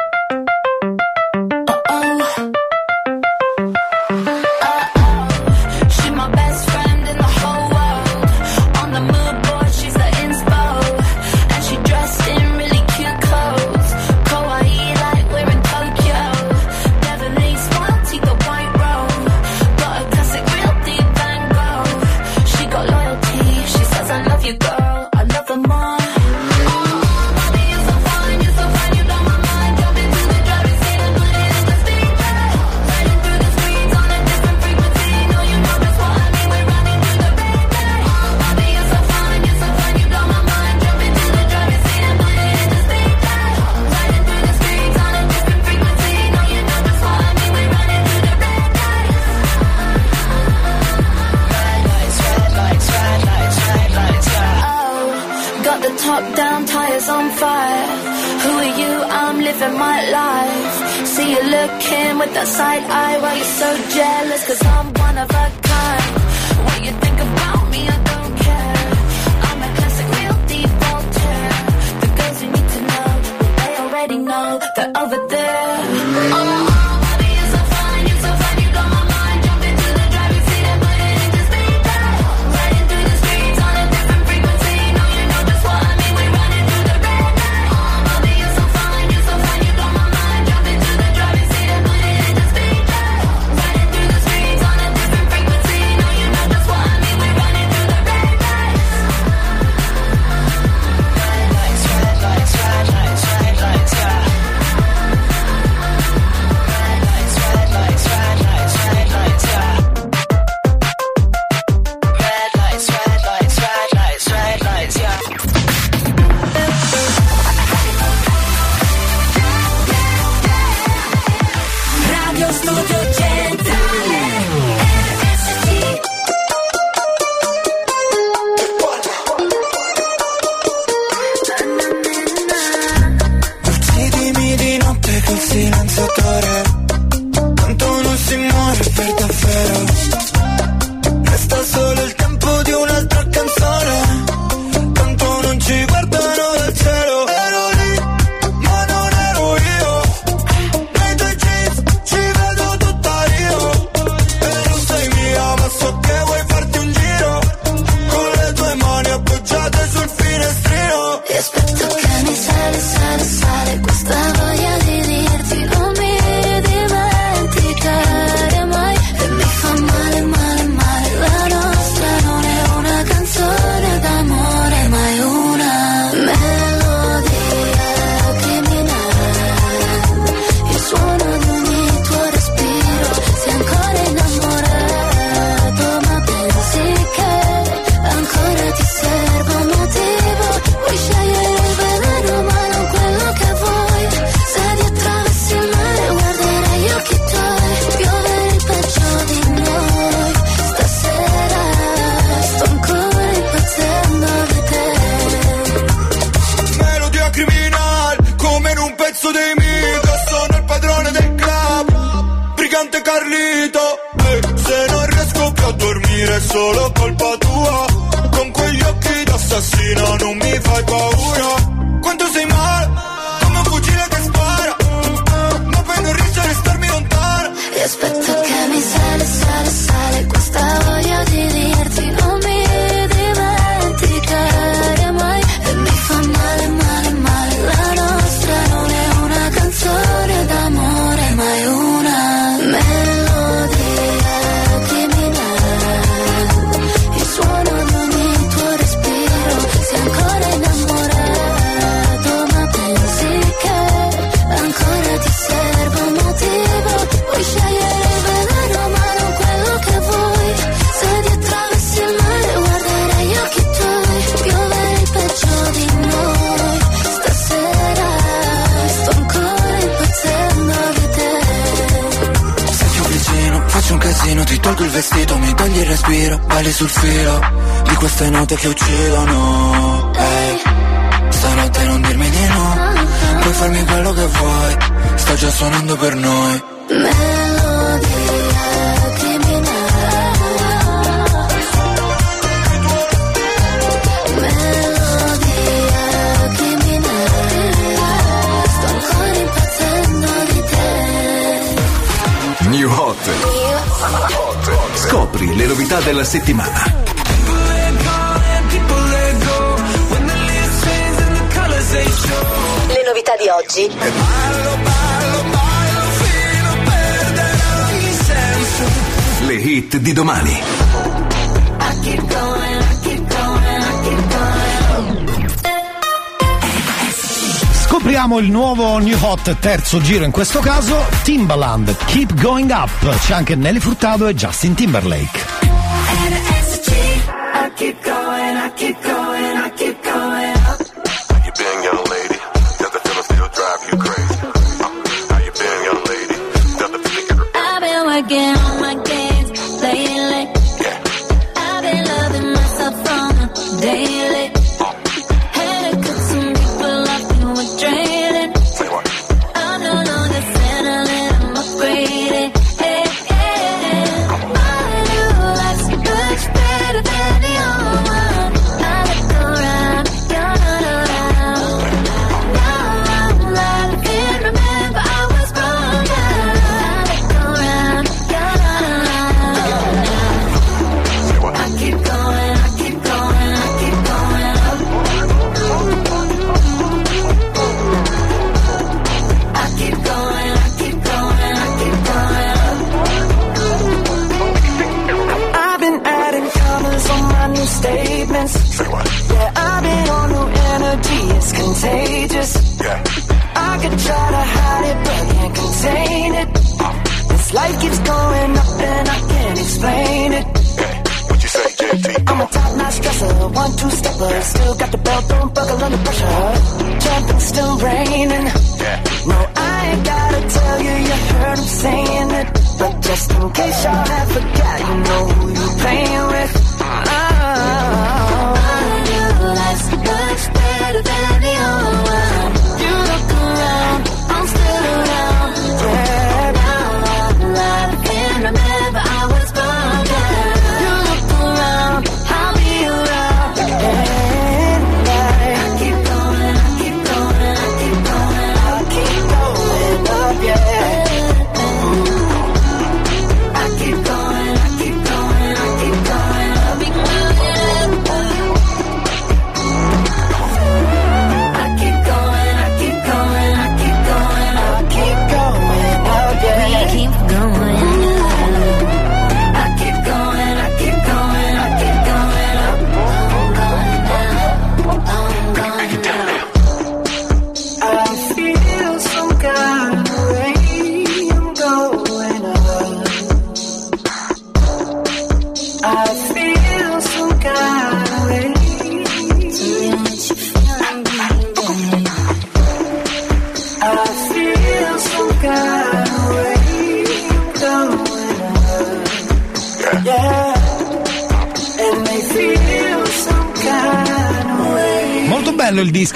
terzo giro in questo caso Timbaland, Keep Going Up, c'è anche Nelly Furtado e Justin Timberlake.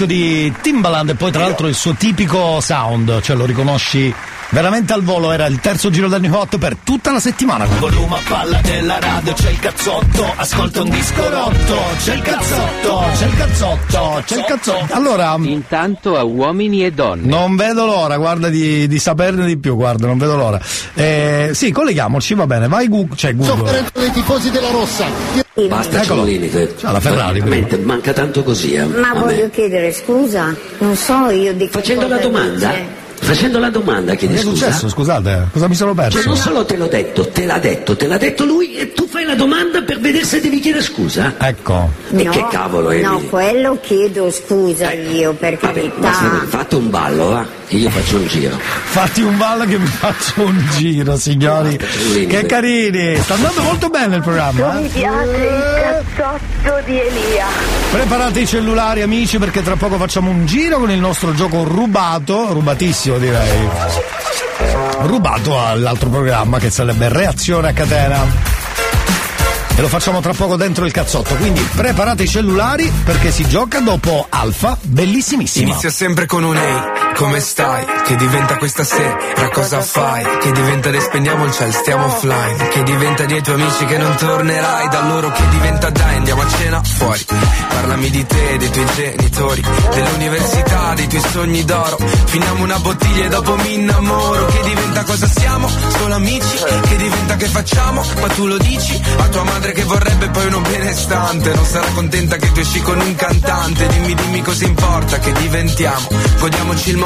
Disco di Timbaland e poi tra l'altro il suo tipico sound, cioè lo riconosci veramente al volo, era il terzo giro del New Hot per tutta la settimana. Volume a palla della radio, c'è il cazzotto, ascolta un disco rotto, c'è il cazzotto, c'è il cazzotto, c'è il cazzotto. Allora, Intanto a uomini e donne. non vedo l'ora, guarda di, di saperne di più, guarda, non vedo l'ora. Eh, sì, colleghiamoci, va bene, vai Google, cioè Google. Sofferenza dei tifosi della Rossa. Basta Eccolo. Ciolini che Ciao, la Ferrari, veramente manca tanto così eh. Ma voglio chiedere scusa, non so io di Facendo la domanda, dice. facendo la domanda chiedi Che è scusa. successo, scusate? Cosa mi sono perso? Cioè non solo te l'ho detto, te l'ha detto, te l'ha detto lui e tu domanda per vedere se devi chiedere scusa. Ecco. E No, che cavolo è? No, quello chiedo scusa io, per Ma se- carità. fate un ballo, va? Che io faccio un giro. Fatti un ballo che mi faccio un giro, signori. Che carini! Sta andando molto bene il programma. Mi eh? piace il cazzotto di Elia. Preparate i cellulari amici perché tra poco facciamo un giro con il nostro gioco rubato, rubatissimo direi. Rubato all'altro programma che sarebbe Reazione a catena. E lo facciamo tra poco dentro il cazzotto, quindi preparate i cellulari perché si gioca dopo Alfa, bellissimissima. Inizia sempre con un ehi, come stai? Che diventa questa sera, cosa fai? Che diventa le spegniamo il ciel, stiamo offline. Che diventa dei tuoi amici che non tornerai. Da loro che diventa dai, andiamo a cena fuori. Parlami di te, dei tuoi genitori Dell'università, dei tuoi sogni d'oro. Finiamo una bottiglia e dopo mi innamoro. Che diventa cosa siamo? Solo amici? Che diventa che facciamo? Ma tu lo dici? A tua madre che vorrebbe poi uno benestante. Non sarà contenta che tu esci con un cantante. Dimmi, dimmi cosa importa che diventiamo. Godiamoci il momento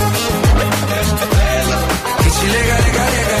lega, lega, lega.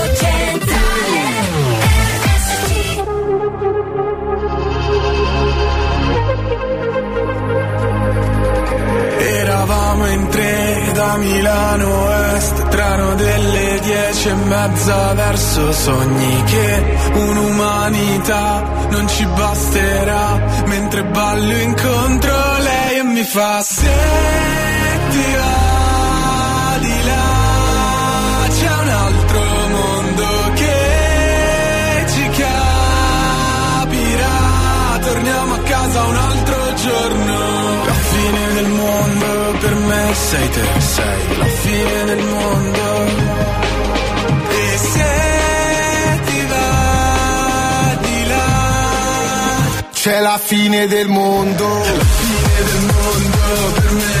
da Milano Est, treno delle dieci e mezza verso sogni che un'umanità non ci basterà, mentre ballo incontro lei e mi fa se ti va di là c'è un altro mondo che ci capirà, torniamo a casa un altro sei te, sei la fine del mondo. E se ti va di là, c'è la fine del mondo. La fine del mondo per me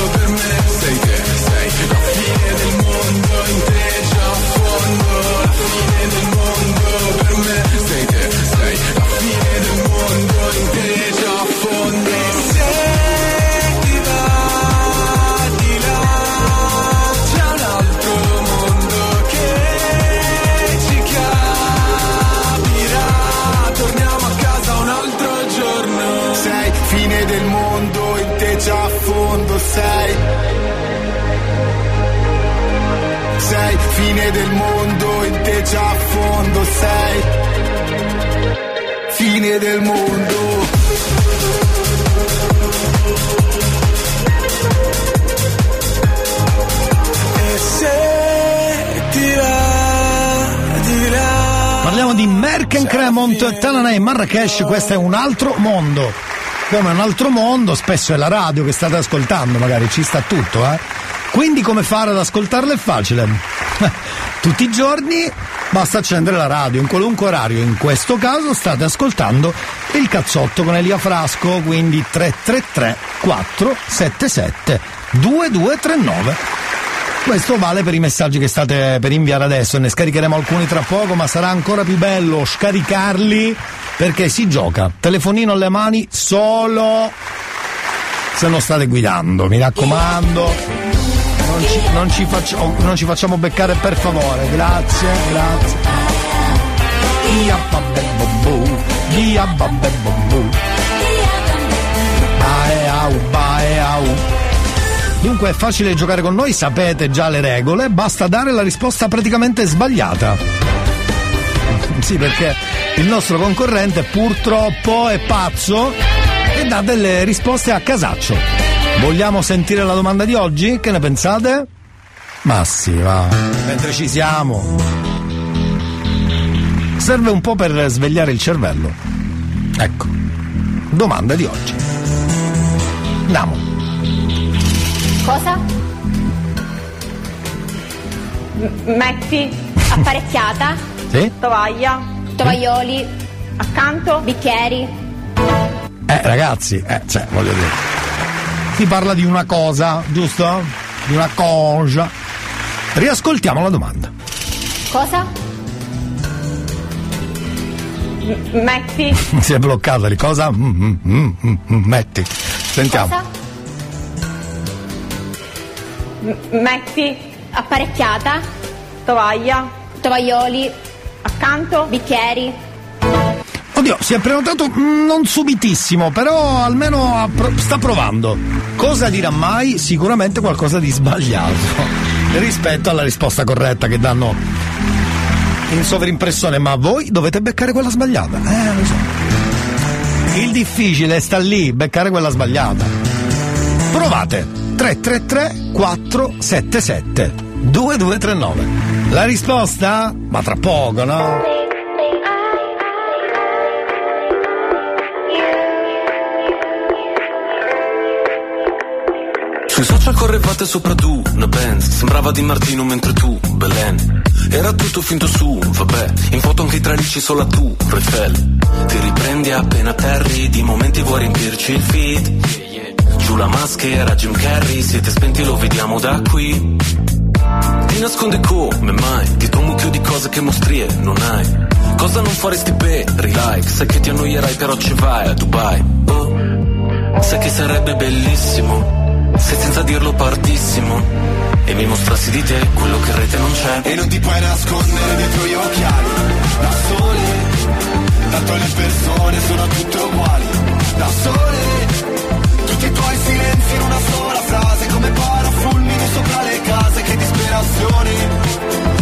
per me Sei fine del mondo, in te già a fondo sei. Fine del mondo. E se ti va di là. Parliamo di Merken Cremont, Tananai e Marrakesh, questo è un altro mondo. Come un altro mondo, spesso è la radio che state ascoltando, magari ci sta tutto, eh. Quindi come fare ad ascoltarla è facile. Tutti i giorni basta accendere la radio in qualunque orario. In questo caso state ascoltando il cazzotto con Elia Frasco, quindi 333 477 2239. Questo vale per i messaggi che state per inviare adesso, ne scaricheremo alcuni tra poco, ma sarà ancora più bello scaricarli perché si gioca. Telefonino alle mani solo se non state guidando, mi raccomando. Non ci, non ci facciamo, non ci facciamo beccare per favore, grazie, grazie. Ia babbe bobu, ia babbe bobu. Bae au, bae au. Dunque è facile giocare con noi, sapete già le regole, basta dare la risposta praticamente sbagliata. *laughs* Sì, perché il nostro concorrente purtroppo è pazzo e dà delle risposte a casaccio. Vogliamo sentire la domanda di oggi? Che ne pensate? Ma sì, va. Mentre ci siamo. Serve un po' per svegliare il cervello. Ecco. Domanda di oggi. Andiamo. Cosa? M- metti apparecchiata, *laughs* Sì? tovaglia, tovaglioli, accanto, bicchieri. Eh, ragazzi, eh, cioè, voglio dire. Si parla di una cosa, giusto? Di una cosa. Riascoltiamo la domanda. Cosa? M- metti *laughs* Si è bloccata di cosa? Mm, mm, mm, mm, mm, metti. Sentiamo. Cosa? M- metti apparecchiata, tovaglia, tovaglioli, accanto, bicchieri. Oddio, si è prenotato mm, non subitissimo, però almeno pro- sta provando. Cosa dirà mai? Sicuramente qualcosa di sbagliato *laughs* rispetto alla risposta corretta che danno in sovrimpressione, ma voi dovete beccare quella sbagliata. Eh, lo so. Il difficile sta lì, beccare quella sbagliata. Provate. 333 477 2239. La risposta? Ma tra poco, no? Sui social correvate sopra tu, una Benz Sembrava Di Martino mentre tu, Belen. Era tutto finto su, vabbè. In foto anche i tralicci solo a tu, Refel Ti riprendi appena terri Di momenti vuoi riempirci il feed. Giù la maschera, Jim Carrey Siete spenti, lo vediamo da qui. Ti nasconde come mai Dietro un mucchio di cose che mostrie non hai. Cosa non faresti per like Sai che ti annoierai però ci vai a Dubai. Oh. Sai che sarebbe bellissimo se senza dirlo partissimo E mi mostrassi di te quello che in rete non c'è. E non ti puoi nascondere dietro gli occhiali. Da sole Tanto le persone sono tutte uguali. Da sole Tutti i tuoi silenzi in una sola frase Come parafulmini sopra le case Che disperazione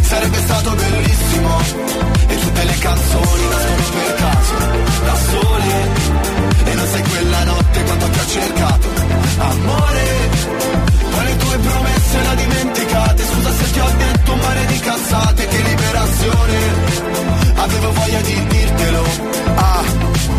Sarebbe stato bellissimo. E tutte le canzoni nascono per caso Da sole. E non sai quella notte quando ti ho cercato. Amore Poi le tue promesse le dimenticate. Scusa se ti ho detto un mare di cazzate Che liberazione. Avevo voglia di dirtelo. Ah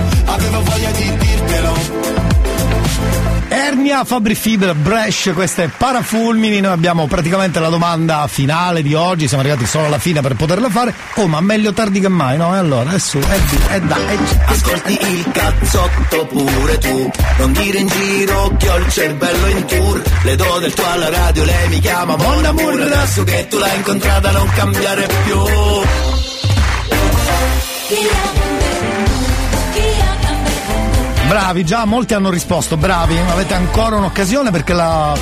avevo voglia di dirtelo. Ernia, Fabri Fiber, Brescia, queste parafulmini, noi abbiamo praticamente la domanda finale di oggi, siamo arrivati solo alla fine per poterla fare. Oh, ma meglio tardi che mai, no? E allora, è su, è di, è da, è Ascolti il cazzotto pure tu, non dire in giro che ho il cervello in tour. Le do del tuo alla radio, lei mi chiama Mon Amour, adesso che tu l'hai incontrata non cambiare più. Bravi, già molti hanno risposto, bravi, avete ancora un'occasione perché la,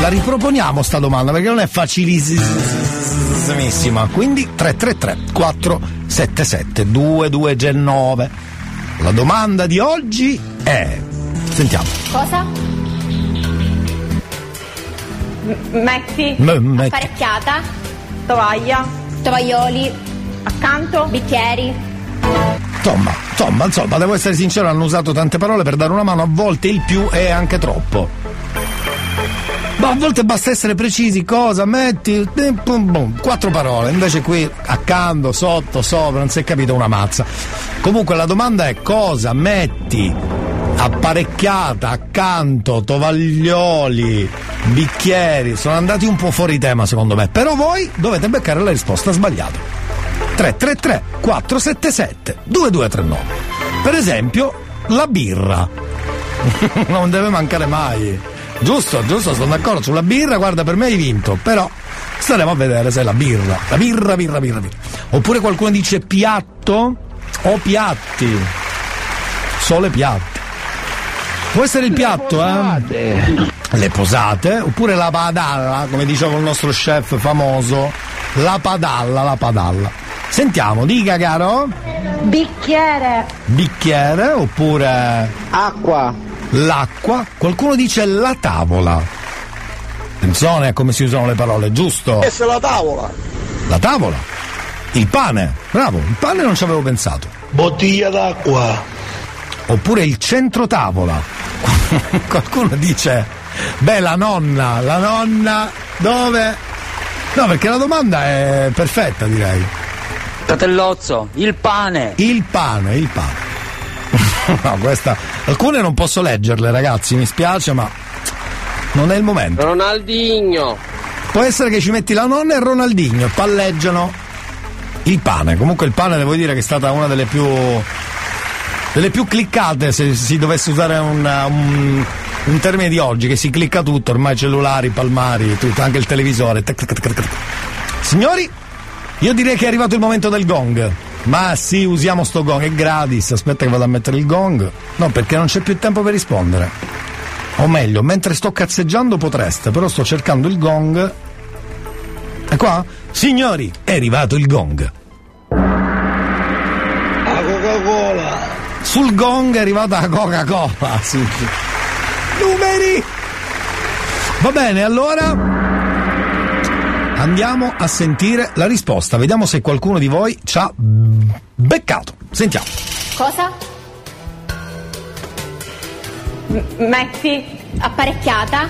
la riproponiamo sta domanda, perché non è facilissima. Quindi 333 477 22 La domanda di oggi è. Sentiamo. Cosa? Metti M- metti. apparecchiata, tovaglia, tovaglioli, accanto, bicchieri. Insomma, insomma, insomma, devo essere sincero, hanno usato tante parole per dare una mano, a volte il più è anche troppo. a volte basta essere precisi, cosa metti, eh, pum, pum, quattro parole, invece qui accanto, sotto, sopra, non si è capito una mazza. Comunque la domanda è cosa metti apparecchiata, accanto, tovaglioli, bicchieri, sono andati un po' fuori tema secondo me, però voi dovete beccare la risposta sbagliata. 333 477 2239. Per esempio, la birra. *laughs* non deve mancare mai. Giusto, giusto, sono d'accordo. Sulla birra, guarda, per me hai vinto, però staremo a vedere se è la birra. La birra, birra, birra, birra. Oppure qualcuno dice piatto o piatti. Sole piatti. Può essere il piatto, eh? Le posate, oppure la padalla, come diceva il nostro chef famoso. La padalla, la padalla. Sentiamo, dica caro. Bicchiere. Bicchiere oppure. Acqua. L'acqua. Qualcuno dice la tavola. Attenzione a come si usano le parole, giusto? Questa è la tavola. La tavola. Il pane. Bravo, il pane non ci avevo pensato. Bottiglia d'acqua. Oppure il centro tavola. *laughs* Qualcuno dice. Beh, la nonna, la nonna dove? No, perché la domanda è perfetta, direi. Catellozzo, il pane. Il pane, il pane. *laughs* no, questa. Alcune non posso leggerle, ragazzi, mi spiace, ma non è il momento. Ronaldinho. Può essere che ci metti la nonna e Ronaldinho, palleggiano il pane. Comunque il pane devo dire che è stata una delle più. delle più cliccate se si dovesse usare un, un, un termine di oggi, che si clicca tutto, ormai cellulari, palmari, tutto, anche il televisore. Signori, io direi che è arrivato il momento del gong. Ma sì, usiamo sto gong, è gratis. Aspetta che vado a mettere il gong. No, perché non c'è più tempo per rispondere. O meglio, mentre sto cazzeggiando potreste, però sto cercando il gong. È qua? Signori, è arrivato il gong. La Coca-Cola. Sul gong è arrivata la Coca-Cola. Sì. Numeri! Va bene, allora andiamo a sentire la risposta. Vediamo se qualcuno di voi ci ha beccato. Sentiamo. Cosa? M- metti apparecchiata,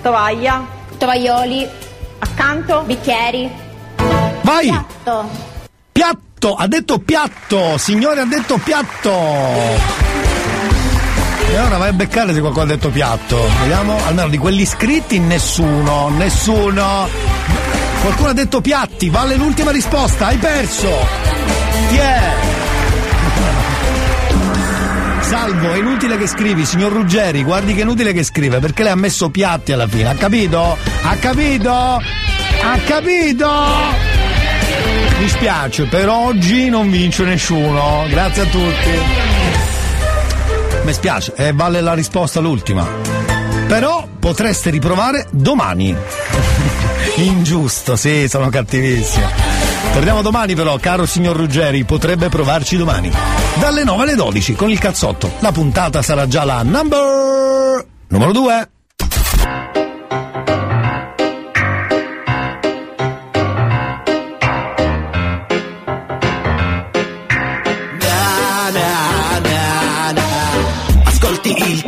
tovaglia, tovaglioli, accanto, bicchieri. Vai! Piatto. Piatto, ha detto piatto, signore ha detto piatto. E ora vai a beccare se qualcuno ha detto piatto. Vediamo, almeno di quelli iscritti nessuno, nessuno. Qualcuno ha detto piatti, vale l'ultima risposta, hai perso. È? Salvo, è inutile che scrivi, signor Ruggeri, guardi che è inutile che scrive, perché lei ha messo piatti alla fine, ha capito? Ha capito? Ha capito? Mi spiace, per oggi non vince nessuno, grazie a tutti. Mi spiace, e vale la risposta l'ultima. Però potreste riprovare domani. *laughs* Ingiusto, sì, sono cattivissimo. Torniamo domani però, caro signor Ruggeri, potrebbe provarci domani. Dalle 9 alle 12 con il cazzotto. La puntata sarà già la number numero 2.